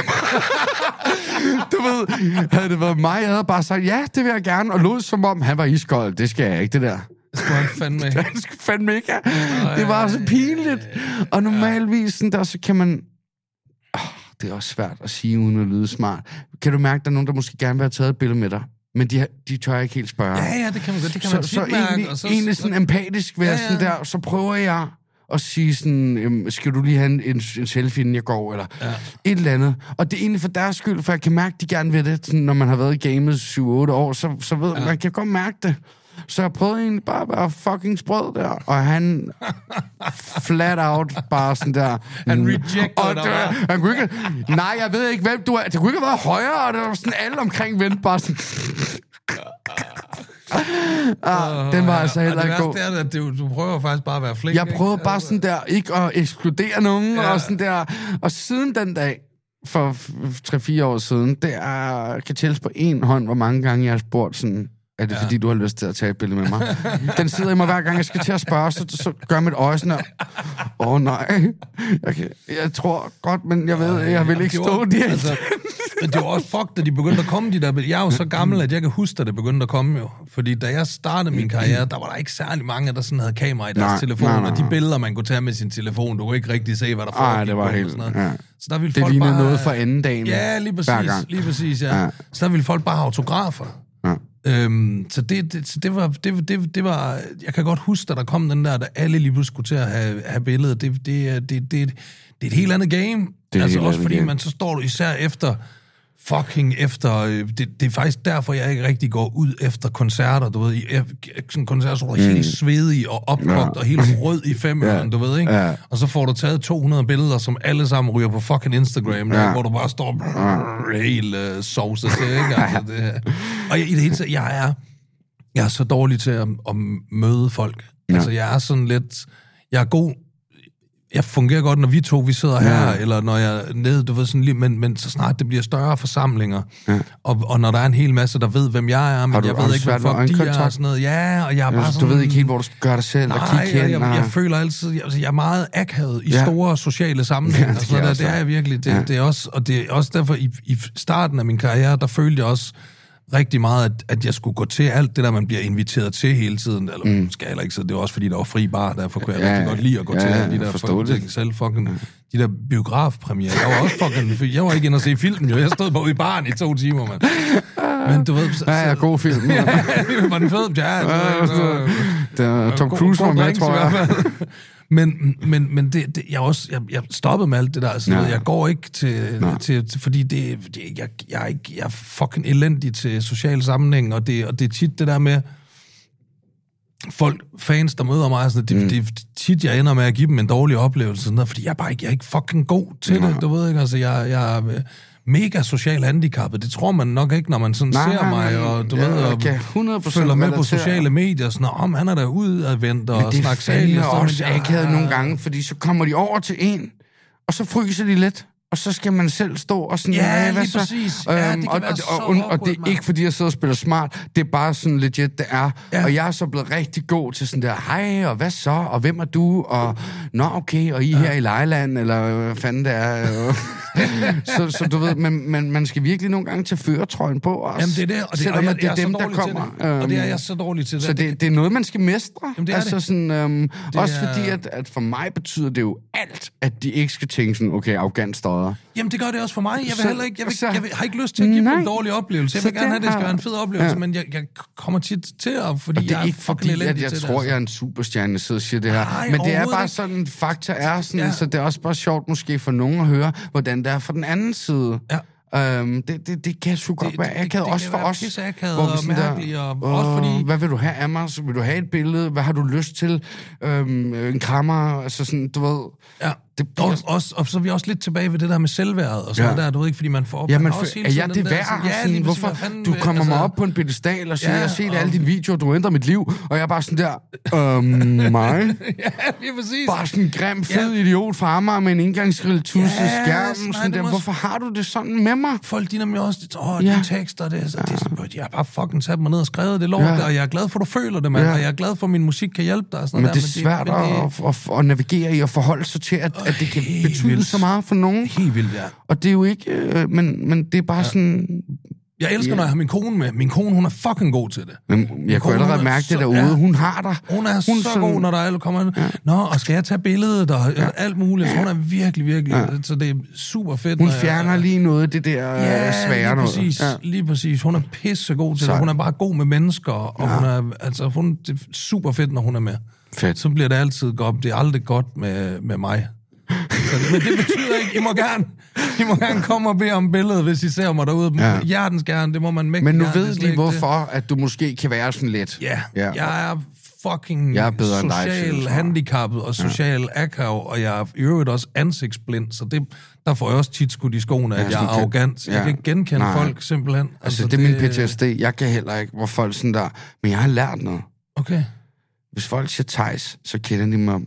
S1: du ved, havde det været mig, jeg havde bare sagt, ja, det vil jeg gerne, og lod som om, han var iskold. Det skal jeg ikke, det der.
S2: Skulle han fandme...
S1: Skulle fandme ikke have. Det var så pinligt. Og normalvis, sådan der, så kan man... Det er også svært at sige, uden at lyde smart. Kan du mærke, at der er nogen, der måske gerne vil have taget et billede med dig? Men de, de tør ikke helt spørge.
S2: Ja, ja, det kan man godt. Det kan
S1: så,
S2: man
S1: så
S2: mærke.
S1: egentlig,
S2: og så,
S1: egentlig
S2: så,
S1: sådan empatisk ved
S2: Ja,
S1: ja, sådan der, så prøver jeg at sige sådan, skal du lige have en, en, en selfie, inden jeg går, eller ja. et eller andet. Og det er egentlig for deres skyld, for jeg kan mærke, at de gerne vil det. Sådan, når man har været i gamet 7-8 år, så, så ved ja. man, kan godt mærke det. Så jeg prøvede egentlig bare at være fucking sprød der, og han flat out bare sådan der...
S2: Han
S1: mm,
S2: rejectede
S1: og det, han kunne ikke, Nej, jeg ved ikke, hvem du er. Det kunne ikke have været højere, og det var sådan alle omkring vendte bare sådan... ah, den var altså heller ikke
S2: det
S1: god.
S2: værste er, at du, du prøver faktisk bare at være flink.
S1: Jeg
S2: ikke?
S1: prøvede bare sådan der, ikke at ekskludere nogen,
S2: Ja.
S1: ja. og sådan der. Og siden den dag, for f- 3-4 år siden, det er, kan tælles på en hånd, hvor mange gange jeg har spurgt sådan, er det ja. fordi, du har lyst til at tage et billede med mig? Den sidder i mig hver gang, jeg skal til at spørge, så, så gør mit øje sådan. Åh oh, nej, jeg, kan, jeg tror godt, men jeg ved, jeg vil ikke stå der.
S2: Altså, men det var også fuck, da de begyndte at komme, de der. Jeg er jo så gammel, at jeg kan huske, at det begyndte at komme jo. Fordi da jeg startede min karriere, der var der ikke særlig mange, der sådan havde kamera i deres
S1: Nej,
S2: telefon.
S1: nej, nej,
S2: Og de
S1: nej.
S2: billeder, man kunne tage med sin telefon, du kunne ikke rigtig se, hvad der foregik
S1: det var helt-
S2: sådan noget.
S1: ja.
S2: Så der ville
S1: Det
S2: folk
S1: lignede
S2: bare,
S1: noget for anden dagen.
S2: Ja, lige præcis. Lige præcis, ja.
S1: Ja.
S2: Så der ville folk bare have autografer. Øhm, så det, det, så det, var, det, det, det var... Jeg kan godt huske, da der kom den der, da alle lige pludselig skulle til at have, have billedet. Det, det, er- det, det, det, det er et helt andet game.
S1: er et
S2: altså også fordi,
S1: game.
S2: man så står du især efter fucking efter... øh, Det, det er faktisk derfor, jeg ikke rigtig går ud efter koncerter, du ved. I, sådan koncerter, så er du helt svedig og opkogt
S1: Ja.
S2: og helt rød i fem
S1: Ja.
S2: du ved, ikke?
S1: Ja.
S2: Og så får du taget 200 billeder, som alle sammen ryger på fucking Instagram, der,
S1: Ja.
S2: hvor du bare står brrr, helt øh, sovset til, ikke? Altså, det, og jeg, i det hele taget, jeg er, jeg er så dårlig til at, at møde folk. Ja. Altså, jeg er sådan lidt... Jeg er god... Jeg fungerer godt, når vi to vi sidder her,
S1: Ja.
S2: eller når jeg er nede, du ved, sådan lige, men, men så snart det bliver større forsamlinger, ja. og, og når der er en hel masse, der ved, hvem jeg er, men
S1: Har du-
S2: jeg ved ikke, hvad folk de er, og sådan noget. Ja, og jeg er bare
S1: Altså,
S2: sådan...
S1: du ved ikke helt, hvor du skal gøre dig selv, og
S2: Nej,
S1: kigge
S2: jeg,
S1: hen.
S2: jeg,
S1: og-
S2: jeg føler altid, jeg, altså, jeg er meget akavet i
S1: Ja.
S2: store sociale sammenhænge.
S1: Ja,
S2: Ja,
S1: det
S2: altså,
S1: jeg
S2: der, det er
S1: ja.
S2: jeg virkelig. Det,
S1: Ja.
S2: ja. det er også, og det er også derfor, i, i starten af min karriere, der følte jeg også rigtig meget, at, at jeg skulle gå til alt det der, man bliver inviteret til hele tiden. Eller mm. skal heller ikke, så det var også fordi, der var fri bar, derfor kunne jeg
S1: Ja,
S2: rigtig godt lide at gå
S1: ja,
S2: til alle de der fucking ting selv. Fucking, de der biografpremiere. Jeg var også fucking... Jeg var ikke inde og se filmen, jo. Jeg stod bare ude i baren i to timer, mand. Men du ved... Så,
S1: Ja, ja, god film.
S2: ja, var den fed? Ja, det var,
S1: Der, Tom
S2: God-
S1: Cruise
S2: god
S1: var med, tror jeg.
S2: Men, men, men det, det, jeg, også, jeg, jeg stoppede med alt det der. Altså,
S1: Ja.
S2: Jeg går ikke til, til, til fordi det, det, jeg, jeg, er ikke, jeg er fucking elendig til social sammenhæng, og det, og det er tit det der med, folk, fans, der møder mig, sådan, det, mm. det, er tit, jeg ender med at give dem en dårlig oplevelse, sådan noget, fordi jeg er bare ikke, jeg er ikke fucking god til det, du ved ikke, altså, jeg, jeg mega social handicappet, det tror man nok ikke, når man sådan
S1: Nej,
S2: ser
S1: nej,
S2: mig, og du
S1: Jeg
S2: ved, og
S1: kan 100%
S2: følger med på sociale medier, sådan, om han er der udadvendt og
S1: Men det er
S2: snakker
S1: også akavet nogle gange, fordi så kommer de over til en, og så fryser de lidt. Og så skal man selv stå og sådan...
S2: Ja,
S1: "Hey, hvad så?"
S2: præcis. Ja, det
S1: og, og,
S2: så
S1: og, og, og det er ikke, fordi jeg sidder og spiller smart. Det er bare sådan legit, det er.
S2: Ja.
S1: Og jeg er så blevet rigtig god til sådan der, hej, og hvad så? Og hvem er du? Og, nå, okay, og I er her i Lejland, eller hvad fanden det er. så, så du ved, men, men man skal virkelig nogle gange tage føretrøjen på også.
S2: Jamen, det er det, og det,
S1: selvom
S2: og jeg,
S1: det er
S2: jeg er
S1: dem, der kommer.
S2: det. Og det er
S1: øhm,
S2: jeg så dårlig til.
S1: så det, det er noget, man skal mestre.
S2: Jamen, det er
S1: altså
S2: det.
S1: Sådan, øhm, også
S2: er-
S1: fordi, at, at for mig betyder det jo alt, at de ikke skal tænke sådan, okay, arrogant stodder.
S2: Jamen, det gør det også for mig. Jeg vil
S1: Så-
S2: heller ikke, jeg, vil,
S1: så-
S2: jeg vil, har ikke lyst til at give dem
S1: Nej.
S2: en dårlig oplevelse. Jeg
S1: Så
S2: vil gerne
S1: det
S2: have, at det skal være en fed oplevelse,
S1: Ja.
S2: men jeg, jeg kommer tit til at, fordi
S1: Og det
S2: jeg
S1: er
S2: er
S1: ikke
S2: fucking
S1: fordi, at
S2: elendig
S1: jeg
S2: til
S1: tror,
S2: det.
S1: jeg er en superstjerne, jeg sidder og siger det her.
S2: Nej,
S1: Men det er bare
S2: ikke.
S1: sådan, fakta er sådan,
S2: Ja.
S1: så det er også bare sjovt måske for nogen at høre, hvordan det er fra den anden side.
S2: Ja.
S1: Øhm, det, det, det kan sgu godt
S2: det-
S1: være
S2: det-
S1: akavet,
S2: det
S1: også
S2: kan
S1: for
S2: være
S1: os.
S2: pisseakavet
S1: hvor vi
S2: og mærkeligt, og
S1: "Åh,
S2: også fordi-
S1: Hvad vil du have af mig? Vil du have et billede? Hvad har du lyst til? Øhm, en krammer? Altså sådan, du ved...
S2: Ja.
S1: Det
S2: Og, også, og så er vi også lidt tilbage ved det der med selvværd og sådan
S1: Ja.
S2: der, du ved ikke, fordi man får...
S1: Ja,
S2: man også hele
S1: er
S2: tiden
S1: jeg
S2: den
S1: det
S2: der
S1: værd?
S2: sådan,
S1: Ja,
S2: Ja, lige
S1: Hvorfor?
S2: fanden
S1: Du
S2: vil-
S1: kommer mig
S2: altså-
S1: op på en pedestal og siger,
S2: Ja,
S1: jeg har set
S2: og-
S1: alle dine videoer, du ændrer mit liv. Og jeg er bare sådan der, øhm, mig?
S2: ja, lige præcis.
S1: Bare sådan en grim, fed idiot fra Amager med en indgangsgrill, tusse,
S2: Ja,
S1: skærm.
S2: sådan,
S1: der.
S2: du må-
S1: Hvorfor har du det sådan med mig?
S2: Folk, de nemlig også, åh,
S1: Ja.
S2: ja. de tekster, det, er så- det, er så- jeg har bare fucking sat mig ned og skrevet det lort,
S1: Ja.
S2: ja. og jeg er glad for, du føler det, mand,
S1: Ja.
S2: ja. og jeg er glad for, at min musik kan hjælpe dig. Sådan
S1: Men
S2: noget
S1: det er
S2: der,
S1: svært at navigere i og forholde sig til, at, at det kan
S2: helt
S1: betyde
S2: vildt.
S1: så meget for nogen.
S2: helt vildt, ja.
S1: Og det er jo ikke... Øh, men, men det er bare sådan...
S2: Jeg elsker,
S1: Ja.
S2: når jeg har min kone med. Min kone, hun er fucking god til det.
S1: Men jeg kunne allerede
S2: er
S1: mærke det derude.
S2: ja.
S1: Hun har dig.
S2: Hun er hun så
S1: sådan-
S2: god, når der alle kommer ind. Ja. Nå, og skal jeg tage billedet og ja. alt muligt. Så hun er virkelig, virkelig... Ja. Så det er super fedt.
S1: Hun
S2: når jeg-
S1: fjerner lige noget det der
S2: Ja,
S1: øh, svære
S2: lige
S1: noget.
S2: præcis, ja. lige præcis. Hun er pissegod til
S1: Så-
S2: det. Hun er bare god med mennesker, og
S1: Ja.
S2: hun er, altså, hun, det er super fedt, når hun er med.
S1: Fedt.
S2: Så bliver det altid godt. Det er aldrig godt med, med mig. Så, men det betyder ikke, I må gerne, I må gerne komme og bede om billedet, hvis I ser mig derude.
S1: Ja.
S2: Hjertens gerne, det må man mægtig
S1: Men nu
S2: gerne, det er
S1: ved de,
S2: ikke det.
S1: hvorfor at du måske kan være sådan lidt.
S2: Ja,
S1: Ja.
S2: ja. jeg er fucking
S1: Jeg er bedre end dig,
S2: social
S1: jeg.
S2: handicappet og social ja. akav, og jeg er i øvrigt også ansigtsblind, så det, der får jeg også tit skudt i skoene, at
S1: Ja,
S2: jeg er
S1: kan-
S2: arrogant. Jeg
S1: ja.
S2: kan ikke genkende
S1: Nej.
S2: folk, simpelthen.
S1: Altså, det er min PTSD. Jeg kan heller ikke, hvor folk sådan der... Men jeg har lært noget.
S2: Okay.
S1: Hvis folk siger Thijs, så kender de mig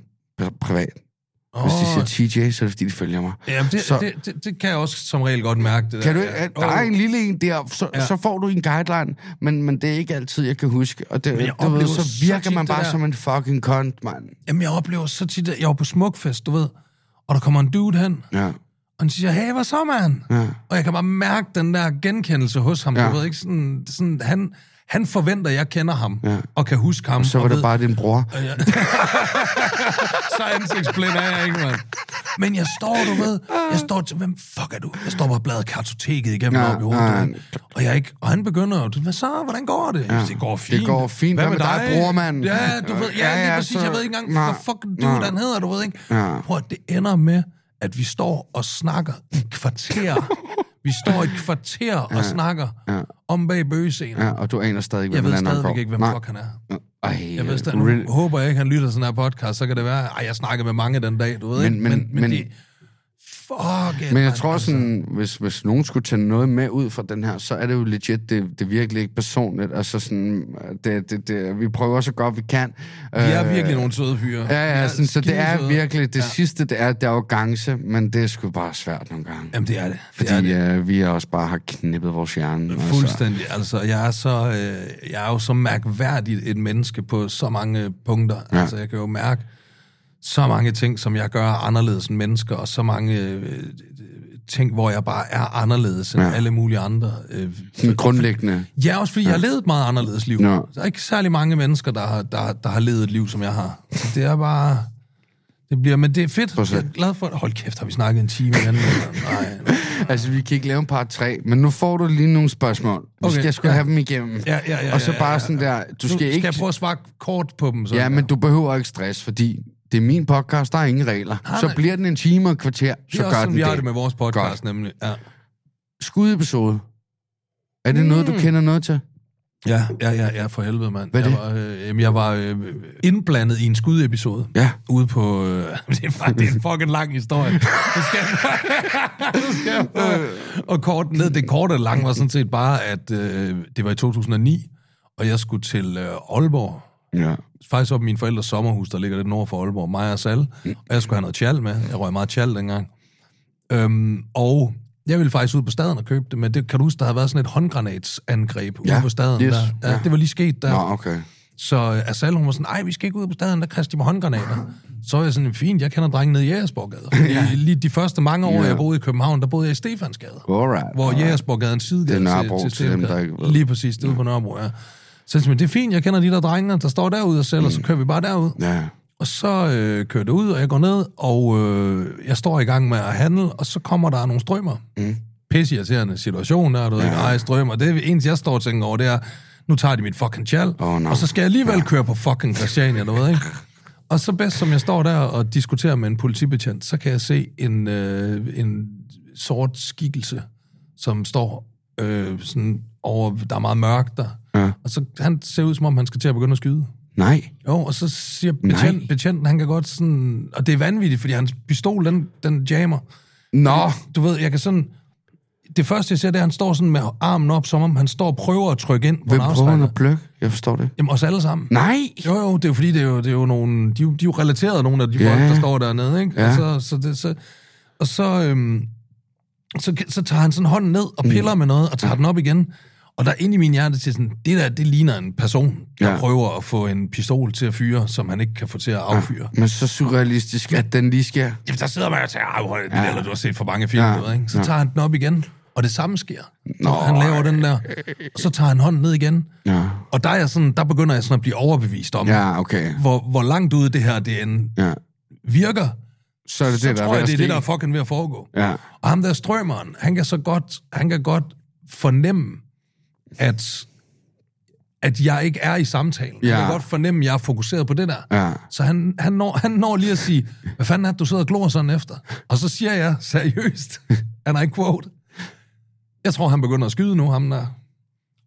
S1: pri- privat. Hvis de siger TJ, så er det fordi, de følger mig.
S2: Jamen, det,
S1: Så-
S2: så, det, det, det kan jeg også som regel godt mærke. Det
S1: Kan du,
S2: der.
S1: ikke-
S2: Ja.
S1: der er en lille en der, så, ja. Så får du en guideline, men, men det er ikke altid, jeg kan huske. Og det, du ved, så
S2: så
S1: virker
S2: tit
S1: man bare
S2: der-
S1: som en fucking kont, mand.
S2: Jamen, jeg oplever så tit, at jeg var på Smukfest, du ved, og der kommer en dude hen,
S1: Ja,
S2: og han siger, hey, hvad så, mand?
S1: ja.
S2: Og jeg kan bare mærke den der genkendelse hos ham.
S1: Ja.
S2: Du ved ikke, sådan, sådan, han, han forventer, at jeg kender ham,
S1: Ja.
S2: og kan huske ham.
S1: Så var
S2: og
S1: det
S2: ved,
S1: bare din bror.
S2: Ja. så ansigtsblind er jeg ikke, mand. Men jeg står, du ved, jeg står til, hvem fuck er du? Jeg står bare og bladrer kartoteket igennem
S1: Ja,
S2: op i hovedet.
S1: ja.
S2: Og, jeg ikke, og han begynder, du, hvad så, hvordan går det? Ja. Det går fint.
S1: Det går fint. Hvad med dig, bror, mand?
S2: Ja, du ved, ja,
S1: Ja,
S2: lige
S1: ja,
S2: præcis.
S1: så-
S2: Jeg ved ikke engang, hvad fuck du den hedder, du ved ikke.
S1: Ja.
S2: Prøv det ender med, at vi står og snakker i kvarter. vi står i et kvarter og snakker
S1: Ja.
S2: om bag bøgescenen.
S1: Ja, og du aner stadig ikke,
S2: Jeg
S1: hvem
S2: ved
S1: den anden
S2: stadigvæk ikke, hvem
S1: Nej.
S2: fuck han er.
S1: Ej,
S2: Jeg ved stadig,
S1: really.
S2: håber jeg ikke, han lytter den her podcast, så kan det være, ej, jeg snakker med mange den dag, du ved
S1: Men-
S2: ikke?
S1: men-
S2: men, men,
S1: men-
S2: det, fuck it,
S1: Men jeg
S2: mand,
S1: tror
S2: altså.
S1: sådan, hvis, hvis nogen skulle tage noget med ud fra den her, så er det jo legit, det, det er virkelig ikke personligt. Altså sådan, det, det, det, vi prøver så godt vi kan.
S2: Vi er
S1: Øh,
S2: virkelig nogle søde fyre.
S1: Ja, ja, sådan, så det er virkelig, det
S2: Ja.
S1: sidste, det er, det er arrogance, men det er sgu bare svært nogle gange.
S2: Jamen, det er det. det, er det.
S1: øh, vi også bare har knippet vores hjerne. altså.
S2: Fuldstændig. Altså, jeg er, så, øh, jeg er jo så mærkværdigt et menneske på så mange punkter.
S1: Ja.
S2: Altså, jeg kan jo mærke så mange ting, som jeg gør anderledes end mennesker, og så mange øh, ting, hvor jeg bare er anderledes end
S1: Ja.
S2: ja. alle mulige andre. Øh,
S1: Sådan grundlæggende.
S2: Ja, også fordi ja. jeg har levet et meget anderledes liv.
S1: Nå.
S2: Der er ikke særlig mange mennesker, der har, der, der har levet et liv, som jeg har. Så det er bare... Det bliver, men det er fedt. Jeg er glad for... Hold kæft, har vi snakket en time igen? Nej.
S1: Altså, vi kan ikke lave en par tre, men nu får du lige nogle spørgsmål. Vi
S2: Okay,
S1: skal sgu
S2: ja.
S1: have dem igennem.
S2: Ja, ja, ja,
S1: Og så
S2: ja,
S1: bare
S2: ja,
S1: sådan der, du
S2: Nu
S1: skal ikke...
S2: jeg prøve at svare kort på dem? Så
S1: Ja, men du behøver ikke stress, fordi det er min podcast, der er ingen regler.
S2: Nej,
S1: Så bliver den en time og et kvarter,
S2: det
S1: så
S2: også
S1: gør den
S2: vi har
S1: det.
S2: det med vores podcast, nemlig. Ja.
S1: Skudepisode. Er det noget, du
S2: Mm.
S1: kender noget til?
S2: Ja, ja, ja, ja, for helvede, mand.
S1: Hvad
S2: jeg
S1: det?
S2: Var, øh, jeg var øh, indblandet i en skudepisode.
S1: Ja.
S2: Ude på... Øh, det, er, faktisk- det er en fucking lang historie. Det skal, det skal prøve. Og kort ned, det korte og lange var sådan set bare, at øh, det var i 2009, og jeg skulle til øh, Aalborg.
S1: Ja.
S2: Faktisk op i min forældres sommerhus, der ligger lidt nord for Aalborg, mig og Sal. Og jeg skulle have noget tjal med. Jeg røg meget tjal dengang. Øhm, og jeg ville faktisk ud på staden og købe det, men det kan du huske, der har været sådan et håndgranatsangreb ude
S1: Ja,
S2: på staden.
S1: yes,
S2: der. Ja,
S1: ja.
S2: Det var lige sket der.
S1: Nå, okay.
S2: Så øh, Asal, hun var sådan, ej, vi skal ikke ud på staden, der kaster de med håndgranater. Så var jeg sådan, fint, jeg kender drengen nede i Jægersborgade. ja. Lige de første mange år,
S1: Ja.
S2: jeg boede i København, der boede jeg i Stefansgade.
S1: Alright.
S2: Hvor
S1: alright.
S2: Jægersborgade er en sidegade
S1: Nørrebro
S2: til,
S1: til dem, der ikke ved.
S2: Lige præcis, det er ude på Nørrebro, ja. Så jeg det er fint, jeg kender de der drenge, der står derude og sælger, mm. så kører vi bare derud.
S1: Ja.
S2: Og så øh, kører det ud, og jeg går ned, og øh, jeg står i gang med at handle, og så kommer der nogle strømmer.
S1: Mm.
S2: Pisse irriterende situation der, du ved, ikke, ej, strømmer. Det er eneste, jeg står og tænker over, det er, nu tager de mit fucking tjal,
S1: Åh, nå.
S2: og så skal jeg alligevel køre på fucking Christiania, du ved, ikke? Og så bedst, som jeg står der og diskuterer med en politibetjent, så kan jeg se en, øh, en sort skikkelse, som står øh, sådan over, der er meget mørkt der.
S1: Ja.
S2: Og så han ser ud, som om han skal til at begynde at skyde.
S1: Nej.
S2: Jo, og så siger betjent, betjenten, han kan godt sådan... Og det er vanvittigt, fordi hans pistol, den, den jammer.
S1: Nå.
S2: Du ved, jeg kan sådan... Det første, jeg ser, det er, at han står sådan med armen op, som om han står og prøver at trykke ind
S1: Hvem prøver han at plukke? Jeg forstår det.
S2: Jamen, os alle sammen.
S1: Nej.
S2: Jo, jo, det er jo fordi, det er jo, det er jo nogle... De, er jo- de er jo relateret, nogle af de
S1: Ja.
S2: folk, der står dernede, ikke?
S1: Ja.
S2: Og så, så, det, så, og så, øhm, så, så tager han sådan hånden ned og piller med noget, og tager den op igen. Og der inde i min hjerte til sådan, det der, det ligner en person, der
S1: Ja.
S2: prøver at få en pistol til at fyre, som han ikke kan få til at affyre.
S1: Men så surrealistisk, at den lige sker.
S2: Jamen, der sidder man og tænker, "Ej, er det,
S1: Ja.
S2: eller du har set for mange film,
S1: Ja.
S2: ja. ikke? Så
S1: Ja.
S2: tager han den op igen, og det samme sker.
S1: Nå.
S2: Han laver den der, og så tager han hånden ned igen.
S1: Ja.
S2: Og der, er sådan, der begynder jeg sådan at blive overbevist om,
S1: Ja, okay.
S2: hvor, hvor langt ude det her det end
S1: Ja.
S2: virker.
S1: Så er det
S2: så
S1: det, der
S2: tror
S1: er
S2: jeg, det er det, der er fucking ved at foregå.
S1: Ja.
S2: Og ham der strømmeren, han kan så godt, han kan godt fornemme, at, at jeg ikke er i samtalen.
S1: Ja.
S2: kan godt fornemme, at jeg er fokuseret på det der.
S1: Ja.
S2: Så han, han, når, han når lige at sige, hvad fanden er det, du sidder og glor sådan efter? Og så siger jeg seriøst, and I quote, jeg tror, han begynder at skyde nu, ham der.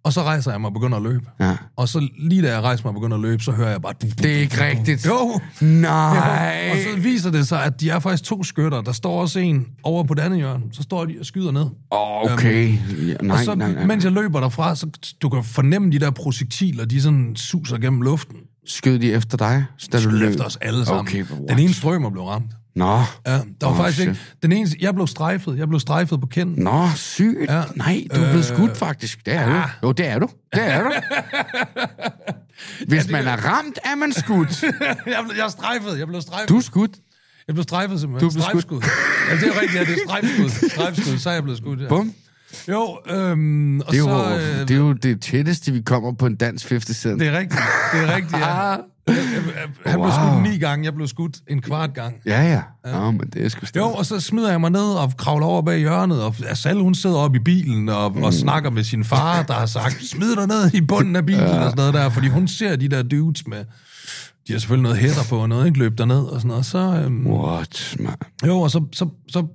S2: Og så rejser jeg mig og begynder at løbe.
S1: Ja.
S2: Og så lige da jeg rejser mig og begynder at løbe, så hører jeg bare...
S1: Det er ikke rigtigt.
S2: Jo!
S1: Nej.
S2: Og så viser det sig, at de er faktisk to skytter. Der står også en over på det andet hjørne. Så står de og skyder ned.
S1: Okay. Ja, nej,
S2: og så,
S1: nej, nej.
S2: mens jeg løber derfra, så du kan fornemme de der projektiler, de sådan suser gennem luften.
S1: Skød de efter dig,
S2: Skød
S1: løb?
S2: efter os alle sammen.
S1: Okay,
S2: den ene strømmer blev ramt.
S1: Nå.
S2: Ja, der var
S1: Oh,
S2: faktisk
S1: shit.
S2: ikke... Den eneste, jeg blev strejfet. Jeg blev strejfet på kinden.
S1: Nå, sygt.
S2: Ja.
S1: Nej, du er blevet skudt faktisk. Det er
S2: ja.
S1: du. Jo, det er du. Det er du. Hvis man er ramt, er man skudt.
S2: jeg, blev, jeg er strejfet. Jeg blev strejfet.
S1: Du er skudt.
S2: Jeg blev strejfet simpelthen.
S1: Du blev skudt.
S2: Strejfskud. Ja, det er rigtigt. Ja, det er strejfskud. Strejfskud. Så er jeg blevet skudt. Ja.
S1: Bum.
S2: Jo, øhm, og
S1: Det er, jo,
S2: så... Øh,
S1: det er jo det tætteste, vi kommer på en dansk 50 cent.
S2: det er rigtigt. Det er rigtigt, ja. Jeg, jeg, han blev
S1: Wow.
S2: skudt ni gange. Jeg blev skudt en kvart gang.
S1: Ja, ja. Nå, men det er sgu
S2: Jo, og så smider jeg mig ned og kravler over bag hjørnet, og Asal, hun sidder oppe i bilen og, mm. og snakker med sin far, der har sagt, smid dig ned i bunden af bilen ja. og sådan noget der, fordi hun ser de der dudes med, de har selvfølgelig noget hætter på og noget, ikke løb derned og sådan noget, så, øhm,
S1: What, man?
S2: jo, og så, så, så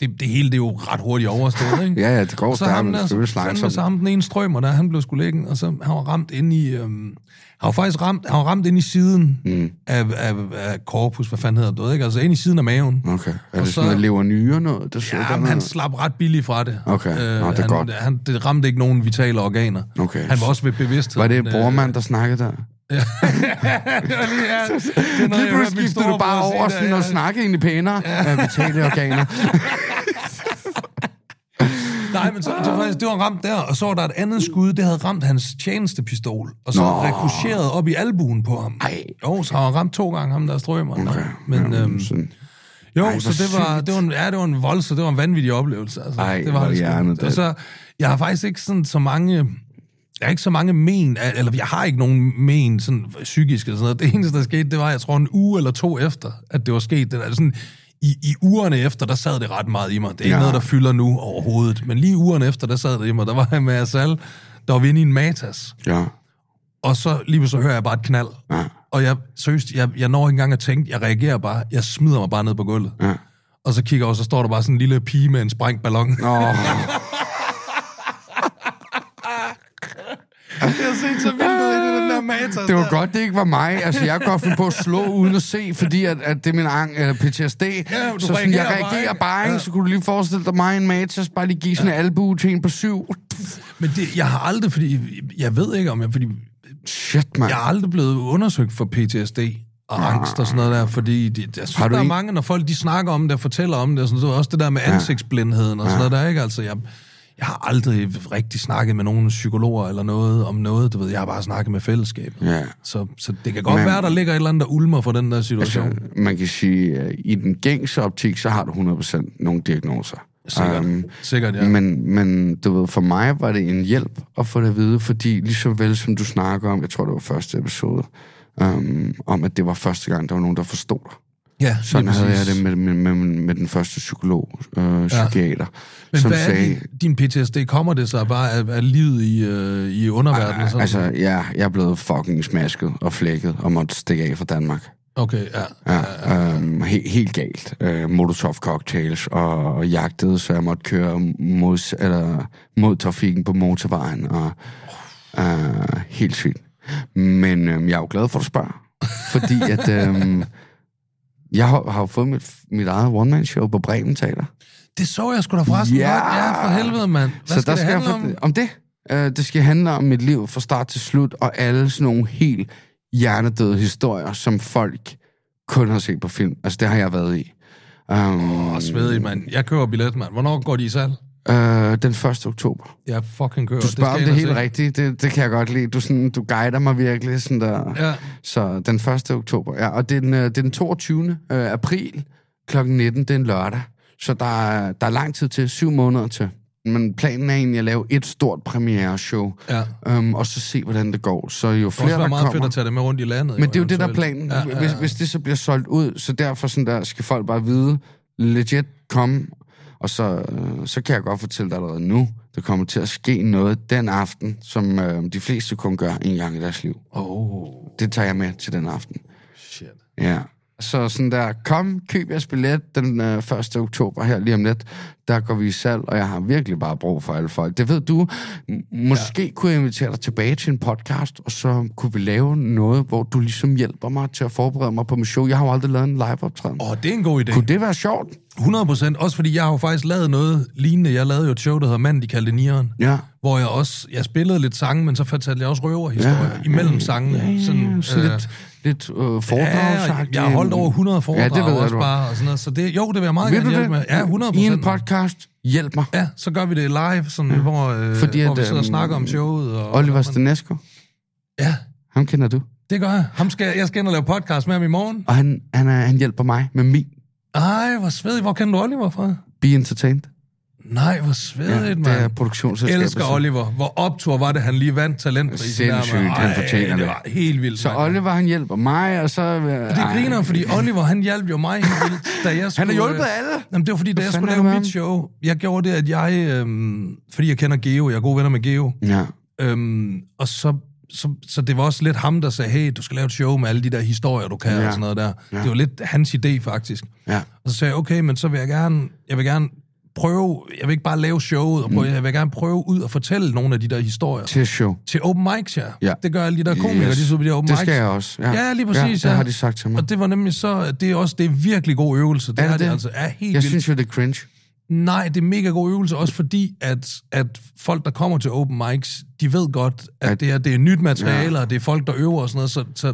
S2: det, det hele det er jo ret hurtigt overstået, ikke?
S1: Ja, ja, det går
S2: Og så ham der, så, fandme så ham den ene strømmer der, han blev sgu liggende, og så han var ramt ind i, øhm, han var faktisk ramt, han var ramt ind i siden mm. af, af, af corpus, hvad fanden hedder det, ikke? Altså ind i siden af maven.
S1: Okay. Er
S2: Og
S1: det
S2: så-
S1: sådan noget lever nyre noget? Der sidder
S2: Ja, men han slap ret billigt fra det. Øh,
S1: Okay. Nå, det er
S2: han,
S1: godt.
S2: Han, det ramte ikke nogen vitale organer.
S1: Okay.
S2: Han var også ved bevidsthed.
S1: Var det Bormann, der snakkede der?
S2: det lige, ja, det er noget,
S1: Lige pludselig skiftede du bare over sådan
S2: ja.
S1: og snakkede egentlig pænere af vitale organer.
S2: Nej, men så, det, var faktisk, det var ramt der, og så var der et andet skud, det havde ramt hans tjenestepistol, og så
S1: Nå.
S2: rekurseret op i albuen på ham.
S1: Ej.
S2: Jo, så har han ramt to gange ham, der strømmer.
S1: Okay.
S2: Men
S1: ja,
S2: øhm,
S1: sådan.
S2: Jo,
S1: Ej,
S2: så det var, det var, en, ja, det var en voldsom, det var en vanvittig oplevelse. Altså.
S1: Ej,
S2: det
S1: hvor
S2: det sgu.
S1: hjernedødt.
S2: Og så, jeg har faktisk ikke sådan så mange, jeg har ikke så mange men, eller jeg har ikke nogen men sådan psykisk eller sådan noget. Det eneste, der skete, det var, jeg tror, en uge eller to efter, at det var sket. Det er sådan, i, I ugerne efter, der sad det ret meget i mig. Det er ikke
S1: Ja.
S2: noget, der fylder nu overhovedet. Men lige ugerne efter, der sad det i mig. Der var jeg med Asal, der var vi inde i en Matas.
S1: Ja.
S2: Og så lige så hører jeg bare et knald.
S1: Ja.
S2: Og jeg, seriøst, jeg, jeg når ikke engang at tænke, jeg reagerer bare, jeg smider mig bare ned på gulvet.
S1: Ja.
S2: Og så kigger jeg over, så står der bare sådan en lille pige med en sprængt ballon. Jeg har set så vildt i det, den der
S1: var godt, det ikke var mig. Altså, jeg kan godt finde på at slå uden at se, fordi at, at det er min ang, eller PTSD.
S2: Ja,
S1: så sådan, jeg
S2: reagerer bare, ikke?
S1: bare, ikke?
S2: Ja.
S1: Så kunne du lige forestille dig mig en matas, bare lige give sådan en albue til en på syv.
S2: Men det, jeg har aldrig, fordi jeg ved ikke om jeg, fordi
S1: Shit, mand.
S2: jeg er aldrig blevet undersøgt for PTSD og angst og sådan noget der, fordi det, jeg synes, der er
S1: ikke-
S2: mange, når folk de snakker om det og fortæller om det, og sådan, så er også det der med ansigtsblindheden og sådan noget der, ikke? Altså, jeg, jeg har aldrig rigtig snakket med nogen psykologer eller noget om noget, du ved, jeg har bare snakket med fællesskabet.
S1: Ja.
S2: Så, så det kan godt
S1: Men-
S2: være, der ligger et eller andet, der ulmer for den der situation.
S1: Altså, man kan sige, at i den gængse optik, så har du 100% nogle diagnoser.
S2: Sikkert.
S1: Øhm,
S2: Sikkert, ja.
S1: Men, men du ved, for mig var det en hjælp at få det at vide, fordi lige så vel som du snakker om, jeg tror det var første episode, um, om at det var første gang, der var nogen, der forstod dig.
S2: Ja,
S1: Sådan havde jeg det med, med, med, med den første psykolog, øh, psykiater,
S2: Men
S1: som
S2: hvad
S1: sagde...
S2: er din, din PTSD? Kommer det så bare af, af livet i, øh, i underverdenen? og sådan
S1: Altså, ja, jeg er blevet fucking smasket og flækket og måtte stikke af fra Danmark.
S2: Okay, ja.
S1: Ja, øhm, he, helt galt. Øh, Molotov cocktails og, og jagtede, så jeg måtte køre mod, eller, mod trafikken på motorvejen. Og, øh, helt sygt. Men øh, jeg er jo glad for, at du spørger. Fordi at... Øh, jeg har, har jo fået mit, mit eget one-man-show på Bremen Teater.
S2: Det så jeg sgu da forresten
S1: Ja.
S2: godt. Ja, for helvede, mand. Hvad
S1: så
S2: skal
S1: der
S2: det
S1: skal
S2: handle
S1: jeg
S2: om?
S1: om det. Uh, det skal handle om mit liv fra start til slut, og alle sådan nogle helt hjernedøde historier, som folk kun har set på film. Altså, det har jeg været i. Um,
S2: Åh, svedig, mand. Jeg køber billet, mand. Hvornår går de i salg?
S1: Uh, den 1. oktober.
S2: Jeg fucking køber.
S1: Du spørger om det
S2: jeg ind
S1: helt
S2: se.
S1: rigtigt. Det, det kan jeg godt lide. Du, sådan, du guider mig virkelig sådan der.
S2: Ja.
S1: Så den 1. oktober. Ja, og det er den, øh, det er den 22. øh, april kl. 19. Det er en lørdag. Så der er, der er lang tid til. Syv måneder til. Men planen er egentlig at lave et stort premiere-show.
S2: Ja.
S1: Um, og så se, hvordan det går. Så jo
S2: Det
S1: flere,
S2: være
S1: der
S2: meget fedt at tage det med rundt i landet.
S1: Men det er jo det, der er planen.
S2: Ja, ja,
S1: Hvis,
S2: ja.
S1: hvis det så bliver solgt ud, så derfor sådan der, skal folk bare vide, legit komme, og så, øh, så kan jeg godt fortælle dig allerede nu, der kommer til at ske noget den aften, som øh, de fleste kun gør en gang i deres liv.
S2: Oh,
S1: Det tager jeg med til den aften.
S2: shit.
S1: Ja. Så sådan der, kom, køb jeres billet den øh, 1. oktober her lige om lidt. Der går vi i salg, og jeg har virkelig bare brug for alle folk. Det ved du. Måske ja. kunne jeg invitere dig tilbage til en podcast, og så kunne vi lave noget, hvor du ligesom hjælper mig til at forberede mig på mit show. Jeg har jo aldrig lavet en live-optræden.
S2: Åh, det er en god idé.
S1: Kunne det være sjovt?
S2: 100 procent. Også fordi jeg har jo faktisk lavet noget lignende. Jeg lavede jo et show, der hedder Manden, de kaldte Nieren.
S1: Ja.
S2: Hvor jeg også, jeg spillede lidt sange, men så fortalte jeg også røverhistorier
S1: Ja,
S2: ja, imellem sangene.
S1: Ja, ja,
S2: sådan,
S1: sådan
S2: øh,
S1: lidt, lidt øh,
S2: Ja,
S1: foredragsagtigt.
S2: jeg har holdt over 100 foredrag
S1: Ja, det ved jeg,
S2: også
S1: du
S2: bare, og sådan noget. Så det, jo, det vil jeg meget
S1: Ved
S2: gerne hjælpe med. Ja, 100
S1: I en
S2: procent.
S1: Podcast, hjælp mig.
S2: Ja, så gør vi det live, sådan, ja. hvor, øh,
S1: Fordi
S2: hvor
S1: at,
S2: vi sidder og
S1: øhm,
S2: snakker om showet. Og,
S1: Oliver
S2: og,
S1: Stenesco,
S2: Ja,
S1: ham kender du.
S2: det gør jeg. Ham skal, jeg skal ind og lave podcast med ham i morgen.
S1: Og han, han, er, han hjælper mig med min
S2: Ej, hvor svedigt. Hvor kender du Oliver fra?
S1: Be Entertained.
S2: Nej, hvor svedigt,
S1: Ja,
S2: ja,
S1: det er produktionsselskabet.
S2: Elsker Oliver. Hvor optur var det, han lige vandt talentprisen.
S1: Sindssygt,
S2: mand.
S1: han
S2: Ej,
S1: fortjener
S2: det.
S1: det.
S2: var helt vildt,
S1: Så
S2: mand.
S1: Oliver, han hjælper mig, og så...
S2: Og det griner, fordi Oliver, han hjalp jo mig helt vildt, da jeg skulle...
S1: Han har hjulpet
S2: øh,
S1: alle.
S2: Jamen, det var fordi, da jeg skulle lave mit show, jeg gjorde det, at jeg... Øhm, fordi jeg kender Geo, jeg er gode venner med Geo,
S1: Ja,
S2: øhm, og så, så, så det var også lidt ham, der sagde, hey, du skal lave et show med alle de der historier, du kan,
S1: ja.
S2: og sådan noget der.
S1: Ja.
S2: Det var lidt hans idé, faktisk.
S1: ja.
S2: Og så sagde jeg, okay, men så vil jeg gerne, jeg vil gerne prøve, jeg vil ikke bare lave showet, og prøve,
S1: Mm.
S2: jeg vil gerne prøve ud og fortælle nogle af de der historier.
S1: Til show.
S2: Til open mics, ja.
S1: Ja.
S2: Det gør alle de der komikere,
S1: Yes.
S2: de de der open
S1: Det
S2: mics.
S1: skal jeg også. Ja,
S2: Ja, lige præcis,
S1: Ja, det
S2: ja.
S1: har de sagt til mig.
S2: Og det var nemlig så, at det er også det er virkelig god øvelse. Det
S1: Er det
S2: er det
S1: det?
S2: altså er helt
S1: Jeg
S2: vildt.
S1: synes jo, det er cringe.
S2: Nej, det er mega god øvelse, også fordi, at, at folk, der kommer til open mics, de ved godt, at,
S1: At-
S2: det, er, det er nyt materiale, ja. og det er folk, der øver og sådan noget, så, så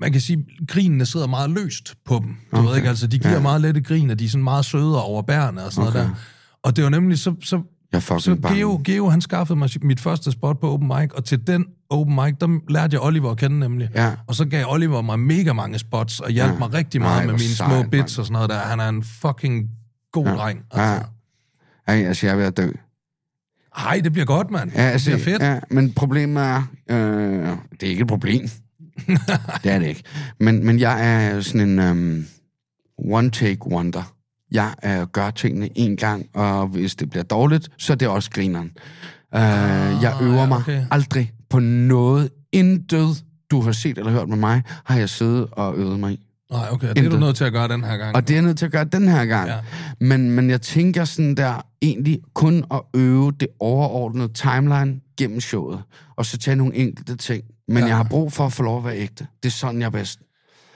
S2: man kan sige, at grinene sidder meget løst på dem. Du
S1: Okay.
S2: ved ikke, altså de giver
S1: Ja.
S2: ja. meget lette grin, og de er sådan meget søde over bærene og sådan okay. Noget der. Og det var nemlig så, så
S1: Jeg er
S2: så. Geo, Geo, han skaffede mig mit første spot på open mic, og til den open mic, der lærte jeg Oliver at kende nemlig.
S1: Ja.
S2: Og så gav Oliver mig mega mange spots, og hjalp
S1: Ja.
S2: mig rigtig
S1: Ej,
S2: meget med
S1: hvor
S2: mine små bits
S1: mand.
S2: og sådan noget der. Han er en fucking god ja. dreng.
S1: Ja.
S2: Altså.
S1: Ej, altså, jeg er ved at dø.
S2: Ej, det bliver godt, mand.
S1: Ja, altså,
S2: det bliver fedt.
S1: Ja, men problemet er, øh, det er ikke et problem. det er det ikke. Men, men jeg er sådan en um, one-take wonder. Jeg øh, gør tingene en gang, og hvis det bliver dårligt, så er det også grineren. Øh, jeg øver
S2: Ah,
S1: mig
S2: okay.
S1: aldrig på noget. Intet, du har set eller hørt med mig, har jeg siddet og øvet mig i.
S2: Nej, okay, det er du
S1: Intet.
S2: nødt til at gøre den her gang.
S1: Og det er jeg nødt til at gøre den her gang.
S2: Ja.
S1: Men, men jeg tænker sådan der, egentlig kun at øve det overordnede timeline gennem showet, og så tage nogle enkelte ting. Men
S2: Ja.
S1: jeg har brug for at få lov at være ægte. Det er sådan, jeg er bedst.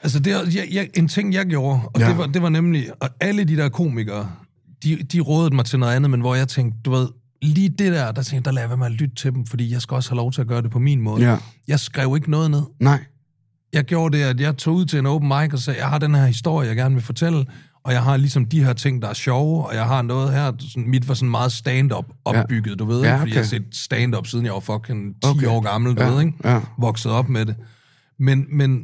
S2: Altså, det er, jeg, jeg, en ting, jeg gjorde, og ja. Det, var, det var nemlig, og alle de der komikere, de, de rådede mig til noget andet, men hvor jeg tænkte, du ved, lige det der, der tænkte jeg, der lader jeg med at lytte til dem, fordi jeg skal også have lov til at gøre det på min måde.
S1: Ja.
S2: Jeg skrev ikke noget ned.
S1: Nej.
S2: Jeg gjorde det, at jeg tog ud til en open mic og sagde, jeg har den her historie, jeg gerne vil fortælle, og jeg har ligesom de her ting, der er sjove, og jeg har noget her, sådan, mit var sådan meget stand-up opbygget, du ved,
S1: Ja,
S2: ikke? fordi jeg har
S1: okay.
S2: set stand-up, siden jeg var fucking 10
S1: Okay.
S2: år gammel, du
S1: Ja,
S2: ved, ikke?
S1: ja.
S2: Vokset op med det. Men, men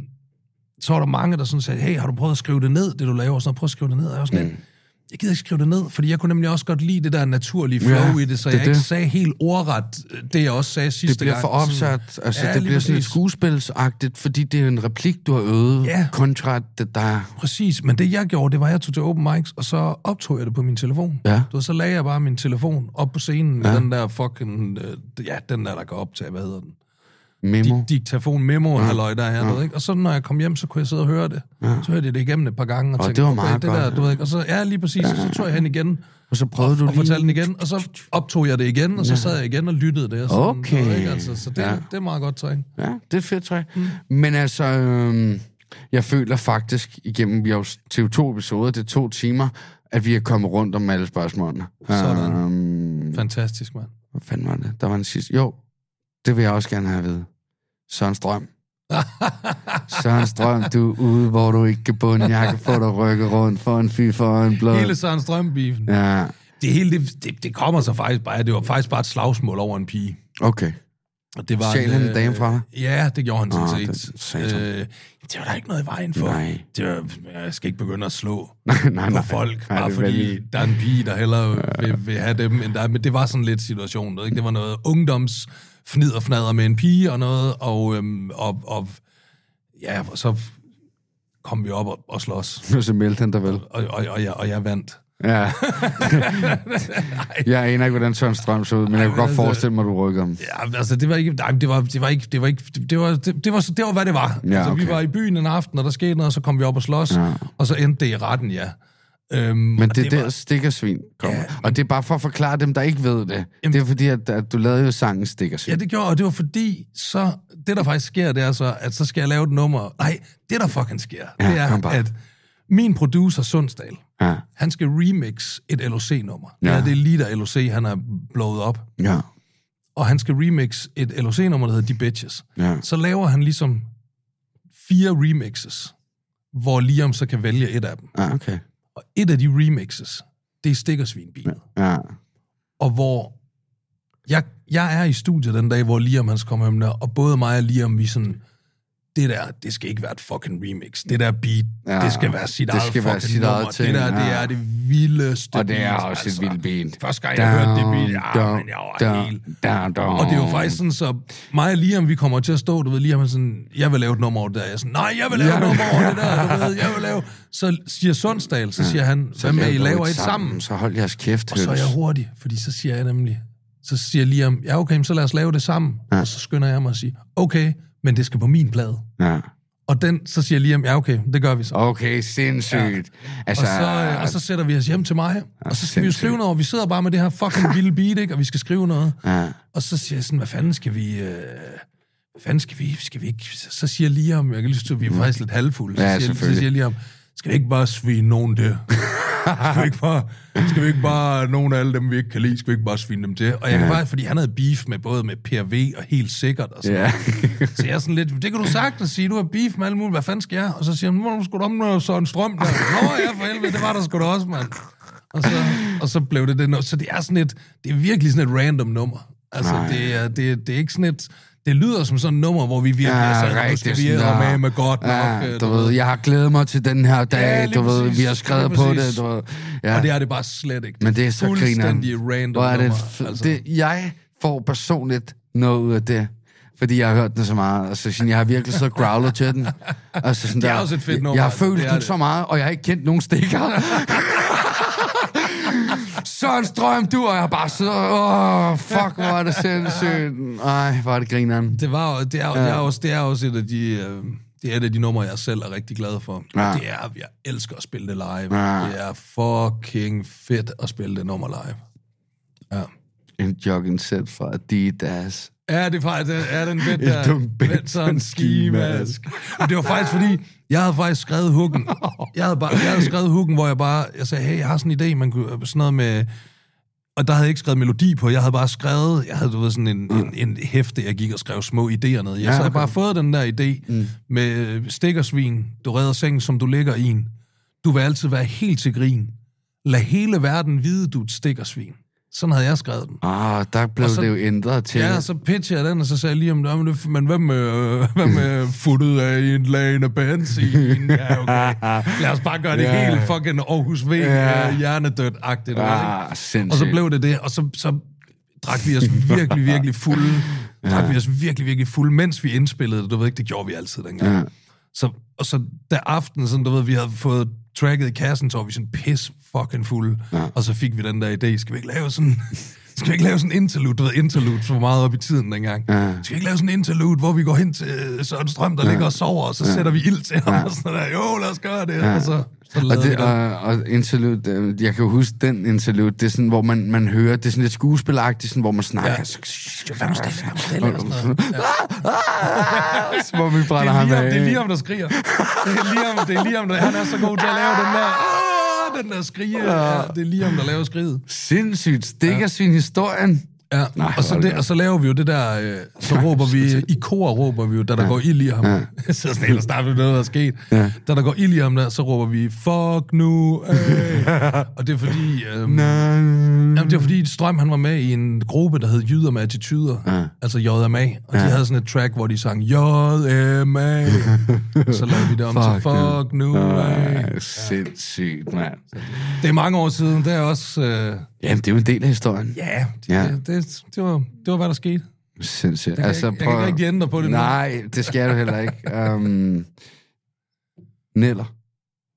S2: så var der mange, der sådan sagde, hey, har du prøvet at skrive det ned, det du laver? Og sådan prøv at skrive det ned. Og jeg var sådan, mm. Jeg gider ikke skrive det ned, fordi jeg kunne nemlig også godt lide det der naturlige flow
S1: Ja,
S2: i det, så
S1: det
S2: jeg ikke
S1: det.
S2: sagde helt ordret øh, det, jeg også sagde sidste
S1: Det bliver
S2: gang.
S1: for opsat.
S2: Sådan,
S1: Altså,
S2: Ja,
S1: det bliver sådan lidt
S2: præcis.
S1: skuespilsagtigt, fordi det er en replik, du har øvet,
S2: Ja.
S1: kontra det der...
S2: Præcis, men det jeg gjorde, det var, at jeg tog til open mics, og så optog jeg det på min telefon.
S1: Ja.
S2: Du så lagde jeg bare min telefon op på scenen med
S1: Ja.
S2: den der fucking, øh, ja, den der, der går op til, hvad hedder den?
S1: Memo.
S2: Di- diktafon memo ja. halløj der her,
S1: Ja.
S2: du ved, ikke? Og så når jeg kom hjem, så kunne jeg sidde og høre det.
S1: Ja.
S2: Så hørte jeg det igennem et par gange og
S1: Og
S2: tænkte,
S1: det var
S2: okay,
S1: meget
S2: det
S1: godt,
S2: der, du ved ikke? Og så, ja, lige præcis, og så tog jeg hen igen
S1: Og så prøvede du
S2: og
S1: lige...
S2: fortalte den igen, og så optog jeg det igen, og så sad jeg igen og lyttede det. Og sådan,
S1: Okay.
S2: du ved ikke? Altså, så det,
S1: Ja.
S2: det er meget godt træk.
S1: Ja, det er fedt træ. Mm. Men altså, øhm, jeg føler faktisk igennem, vi har jo to episoder, det er to timer, at vi er kommet rundt om alle spørgsmålene.
S2: Sådan.
S1: Øhm,
S2: Fantastisk, mand.
S1: hvad fanden var det? Der var en sidste. Jo, det vil jeg også gerne have at vide. Søren Strøm. Søren Strøm, du er ude, hvor du ikke kan bunde. Jeg kan få dig rykket rundt for en fy for en blod.
S2: Hele Søren Strøm-beefen.
S1: Ja,
S2: Det hele, det, det, det kommer så faktisk bare, det var faktisk bare et slagsmål over en pige.
S1: okay.
S2: Og det var
S1: Stjal han en
S2: øh,
S1: dame fra dig?
S2: Ja, det gjorde han sådan set.
S1: det-
S2: øh, det var der ikke noget i vejen for.
S1: Nej.
S2: Det var, jeg skal ikke begynde at slå
S1: Nej, nej,
S2: på folk,
S1: Nej,
S2: bare fordi
S1: vel-
S2: der er en pige, der hellere vil, vil have dem end der. Men det var sådan lidt situationen. Ikke? Det var noget ungdoms fnid og fnader med en pige og noget, og, øhm, og, og ja, og så kom vi op og, og slås.
S1: Så meldte han dig vel.
S2: Og, og, og, jeg, og jeg vandt.
S1: Ja. jeg aner ikke, hvordan Søren Strøm så ud, men jeg kunne godt
S2: altså-
S1: forestille mig, at du rykker ham.
S2: Ja, altså det var ikke, nej, det var, det var ikke, det var ikke, det var, det, det var, det var, hvad det var.
S1: Ja,
S2: altså, vi
S1: okay.
S2: var i byen en aften, og der skete noget, og så kom vi op og slås,
S1: Ja.
S2: og så endte det i retten, ja. Øhm,
S1: Men det, det der
S2: var,
S1: stikkersvin kommer.
S2: Ja,
S1: og det er bare for at forklare dem, der ikke ved det.
S2: Jamen-
S1: det er fordi, at, at du lavede jo sangen Stikkersvin.
S2: Ja, det gjorde, og det var fordi, så, det der faktisk sker, det er så, at så skal jeg lave et nummer. Nej, det der fucking sker,
S1: Ja,
S2: det er, at min producer, Sundsdal,
S1: Ja,
S2: han skal remix et LOC-nummer. Ja.
S1: Ja.
S2: det er lige da LOC, han er blået op.
S1: ja,
S2: Og han skal remix et LOC-nummer, der hedder De Bitches.
S1: ja.
S2: Så laver han ligesom fire remixes, hvor Liam så kan vælge et af dem.
S1: Ja, okay.
S2: Og et af de remixes, det er Stikkersvinbinet.
S1: Ja,
S2: Og hvor jeg, jeg er i studiet den dag, hvor Liam han kommer hjem der, og både mig og Liam, vi sådan, det der, det skal ikke være et fucking remix. Det der beat, ja, det skal være sit
S1: det
S2: eget
S1: skal være
S2: fucking
S1: sit
S2: nummer.
S1: eget ting,
S2: det der, det er det vildeste
S1: og det er
S2: beat,
S1: også et vildt ben.
S2: Første gang, jeg hørte det beat, ja, men jeg var helt... Og det er jo faktisk sådan, så mig og Liam, vi kommer til at stå, du ved, Liam er sådan, jeg vil lave et nummer over det der. Jeg er sådan, nej, jeg vil lave et nummer over det der, du ved, jeg vil lave... Så siger Sundsdal, så siger han, hvad med, I laver et sammen?
S1: Så hold jeres kæft,
S2: Og så er jeg hurtig, fordi så siger jeg nemlig, så siger Liam, ja okay, så lad os lave det sammen. Ja. Og så skynder jeg mig at sige, okay, men det skal på min plade.
S1: Ja.
S2: Og den, så siger Liam, ja okay, det gør vi så.
S1: Okay, sindssygt. Ja. Altså,
S2: Og så, øh, og så sætter vi os hjem til mig, og så skal vi jo
S1: sindssygt.
S2: skrive noget, og vi sidder bare med det her fucking vilde beat, ikke? og vi skal skrive noget.
S1: Ja.
S2: Og så siger jeg sådan, hvad fanden skal vi... Øh, hvad fanden skal vi... Skal vi ikke... Så, siger Liam, jeg kan lige stå, vi er faktisk lidt halvfulde. Så,
S1: Ja,
S2: siger, så siger Liam, skal vi ikke bare svine nogen det? skal, vi ikke bare, skal vi ikke bare, nogen af alle dem, vi ikke kan lide, skal vi ikke bare svine dem til? Og jeg kan bare, fordi han havde beef med både med PRV og helt sikkert og sådan noget. Så jeg er sådan lidt, det kan du sagtens sige, du har beef med alle mulige, hvad fanden skal jeg? Og så siger han, nu er du sgu da om noget Søren Strøm der. Nå ja, for helvede, det var der sgu da også, mand. Og så, og så blev det det. Så det er sådan et, det er virkelig sådan et random nummer. Altså,
S1: Nej.
S2: det er, det, det er ikke sådan et, det lyder som sådan et nummer, hvor vi virkelig
S1: Ja,
S2: er sådan, skal vi med med godt nok.
S1: Ja,
S2: øh,
S1: du ved, jeg har glædet mig til den her dag,
S2: Ja,
S1: du ved, vi har skrevet på det, du ved. Ja.
S2: Og det er det bare slet ikke.
S1: Men det er så
S2: Fuldstændig random
S1: Hvor er det,
S2: nummer. altså.
S1: det, jeg får personligt noget ud af det. Fordi jeg har hørt den så meget. Altså, sådan, jeg har virkelig så growlet til den. Altså, sådan
S2: Det er
S1: der,
S2: også et fedt
S1: jeg,
S2: nummer,
S1: jeg har følt
S2: det er
S1: den så meget, og jeg har ikke kendt nogen stikker. Søren Strøm, du og jeg bare siddet og, åh, fuck, hvor er det sindssygt. Ej, hvor er det grineren.
S2: Det, var, det, er, ja. det, er også, det er også et af de... Øh, det er et af de numre, jeg selv er rigtig glad for.
S1: Ja.
S2: Det er, jeg elsker at spille det live.
S1: Ja.
S2: Det er fucking fedt at spille det nummer live. Ja.
S1: En jogging set fra Adidas.
S2: Ja, det er faktisk er den
S1: En
S2: der.
S1: dum
S2: Benson skimask. Men det var faktisk fordi, jeg havde faktisk skrevet hooken. Jeg havde, bare, jeg havde skrevet hooken, hvor jeg bare, jeg sagde, hey, jeg har sådan en idé, man kunne, sådan noget med, og der havde jeg ikke skrevet melodi på, jeg havde bare skrevet, jeg havde du ved, sådan en, en, en hæfte, jeg gik og skrev små idéer ned. i.
S1: Ja,
S2: så havde jeg
S1: okay.
S2: bare fået den der idé mm. med stikkersvin, du redder sengen, som du ligger i en. Du vil altid være helt til grin. Lad hele verden vide, du er et stikkersvin. Sådan havde jeg skrevet den.
S1: Ah, der blev
S2: Og så-
S1: det jo ændret til.
S2: Ja, så pitcher jeg den, og så sagde jeg lige om det, men med, øh, hvad med futtet af en lane af benzin? Ja, okay. Lad os bare gøre det
S1: Ja.
S2: helt fucking Aarhus V,
S1: Ja.
S2: ja. hjernedødt-agtigt.
S1: Ah, sindssygt.
S2: Og så blev det det, og så, så drak vi os virkelig, virkelig fulde. Drak vi os virkelig, virkelig fulde, mens vi indspillede det. Du ved ikke, det gjorde vi altid dengang.
S1: Ja.
S2: Så, og så da aften, sådan, du ved, vi havde fået tracket i kassen, så var vi sådan pis fucking fulde.
S1: Ja.
S2: Og så fik vi den der idé, skal vi ikke lave sådan... Skal vi ikke lave sådan en interlude? Du ved, interlude så meget op i tiden dengang.
S1: Ja.
S2: Skal vi ikke lave sådan en interlude, hvor vi går hen til øh, Søren Strøm, der ja. ligger og sover, og så ja. sætter vi ild til ham, og sådan der, jo, lad os gøre det. Ja. Og så, så
S1: Og, det, og, og interlude, øh, jeg kan jo huske den interlude, det er sådan, hvor man, man hører, det er sådan lidt skuespilagtigt, sådan, hvor man snakker.
S2: Ja.
S1: Ja.
S2: Vær nu stille, vær nu stille, og sådan noget.
S1: Om vi
S2: Det
S1: brænder
S2: er,
S1: ham af.
S2: det er lige om, der skriger. Det er lige om, det er lige om, der, han er så god til at lave den der, den der skrige. Ja, det er lige om, der laver skriget.
S1: Sindssygt. Stikker ja. sin historien.
S2: Ja,
S1: Nej,
S2: og, så det, og så laver vi jo det der, øh, så råber vi, i kor råber vi jo, da der går ild i ham. Ja. Sidder sådan starter med noget, der er sket.
S1: Ja.
S2: Da der går ild i ham der, så råber vi, fuck nu, øh. Og det er fordi, øhm, jamen, det er fordi Strøm han var med i en gruppe, der hed Jyder med Attituder, ja. altså JMA, og de havde sådan et track, hvor de sang JMA, så lavede vi det om til
S1: Fuck
S2: fuck nu, øh.
S1: Ej, sindssygt, mand.
S2: Det er mange år siden, det er også, øh,
S1: Jamen, det er jo en del af historien.
S2: ja, det,
S1: Ja.
S2: Det, det, det, var, det var, hvad der skete.
S1: Sindssygt.
S2: jeg ikke- jeg kan ikke ændre på det nu.
S1: Nej, det skal du heller ikke. um, Neller,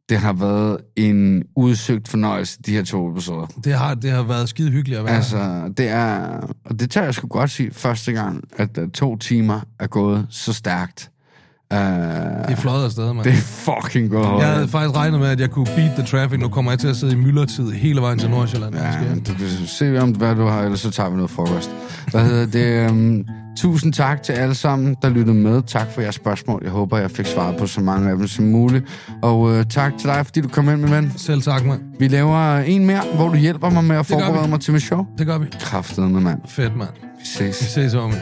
S1: det har været en udsøgt fornøjelse, de her to episoder.
S2: Det har, det har været skide hyggeligt at være.
S1: Altså, det er, og det tør jeg sgu godt sige, første gang, at to timer er gået så stærkt. Uh,
S2: det er flot afsted, mand.
S1: det er fucking godt.
S2: Jeg havde faktisk regnet med, at jeg kunne beat the traffic. Nu kommer jeg til at sidde i myldretid hele vejen til Nordsjælland.
S1: Ja, du kan se om, hvad du har, ellers så tager vi noget frokost. Hvad hedder det? Um, tusind tak til alle sammen, der lyttede med. Tak for jeres spørgsmål. Jeg håber, jeg fik svaret på så mange af dem som muligt. Og uh, tak til dig, fordi du kom ind, min ven.
S2: Selv tak, mand.
S1: Vi laver en mere, hvor du hjælper mig med at forberede mig til mit show.
S2: Det gør vi.
S1: Kraftedeme, mand.
S2: Fedt, mand.
S1: Vi ses.
S2: Vi ses om.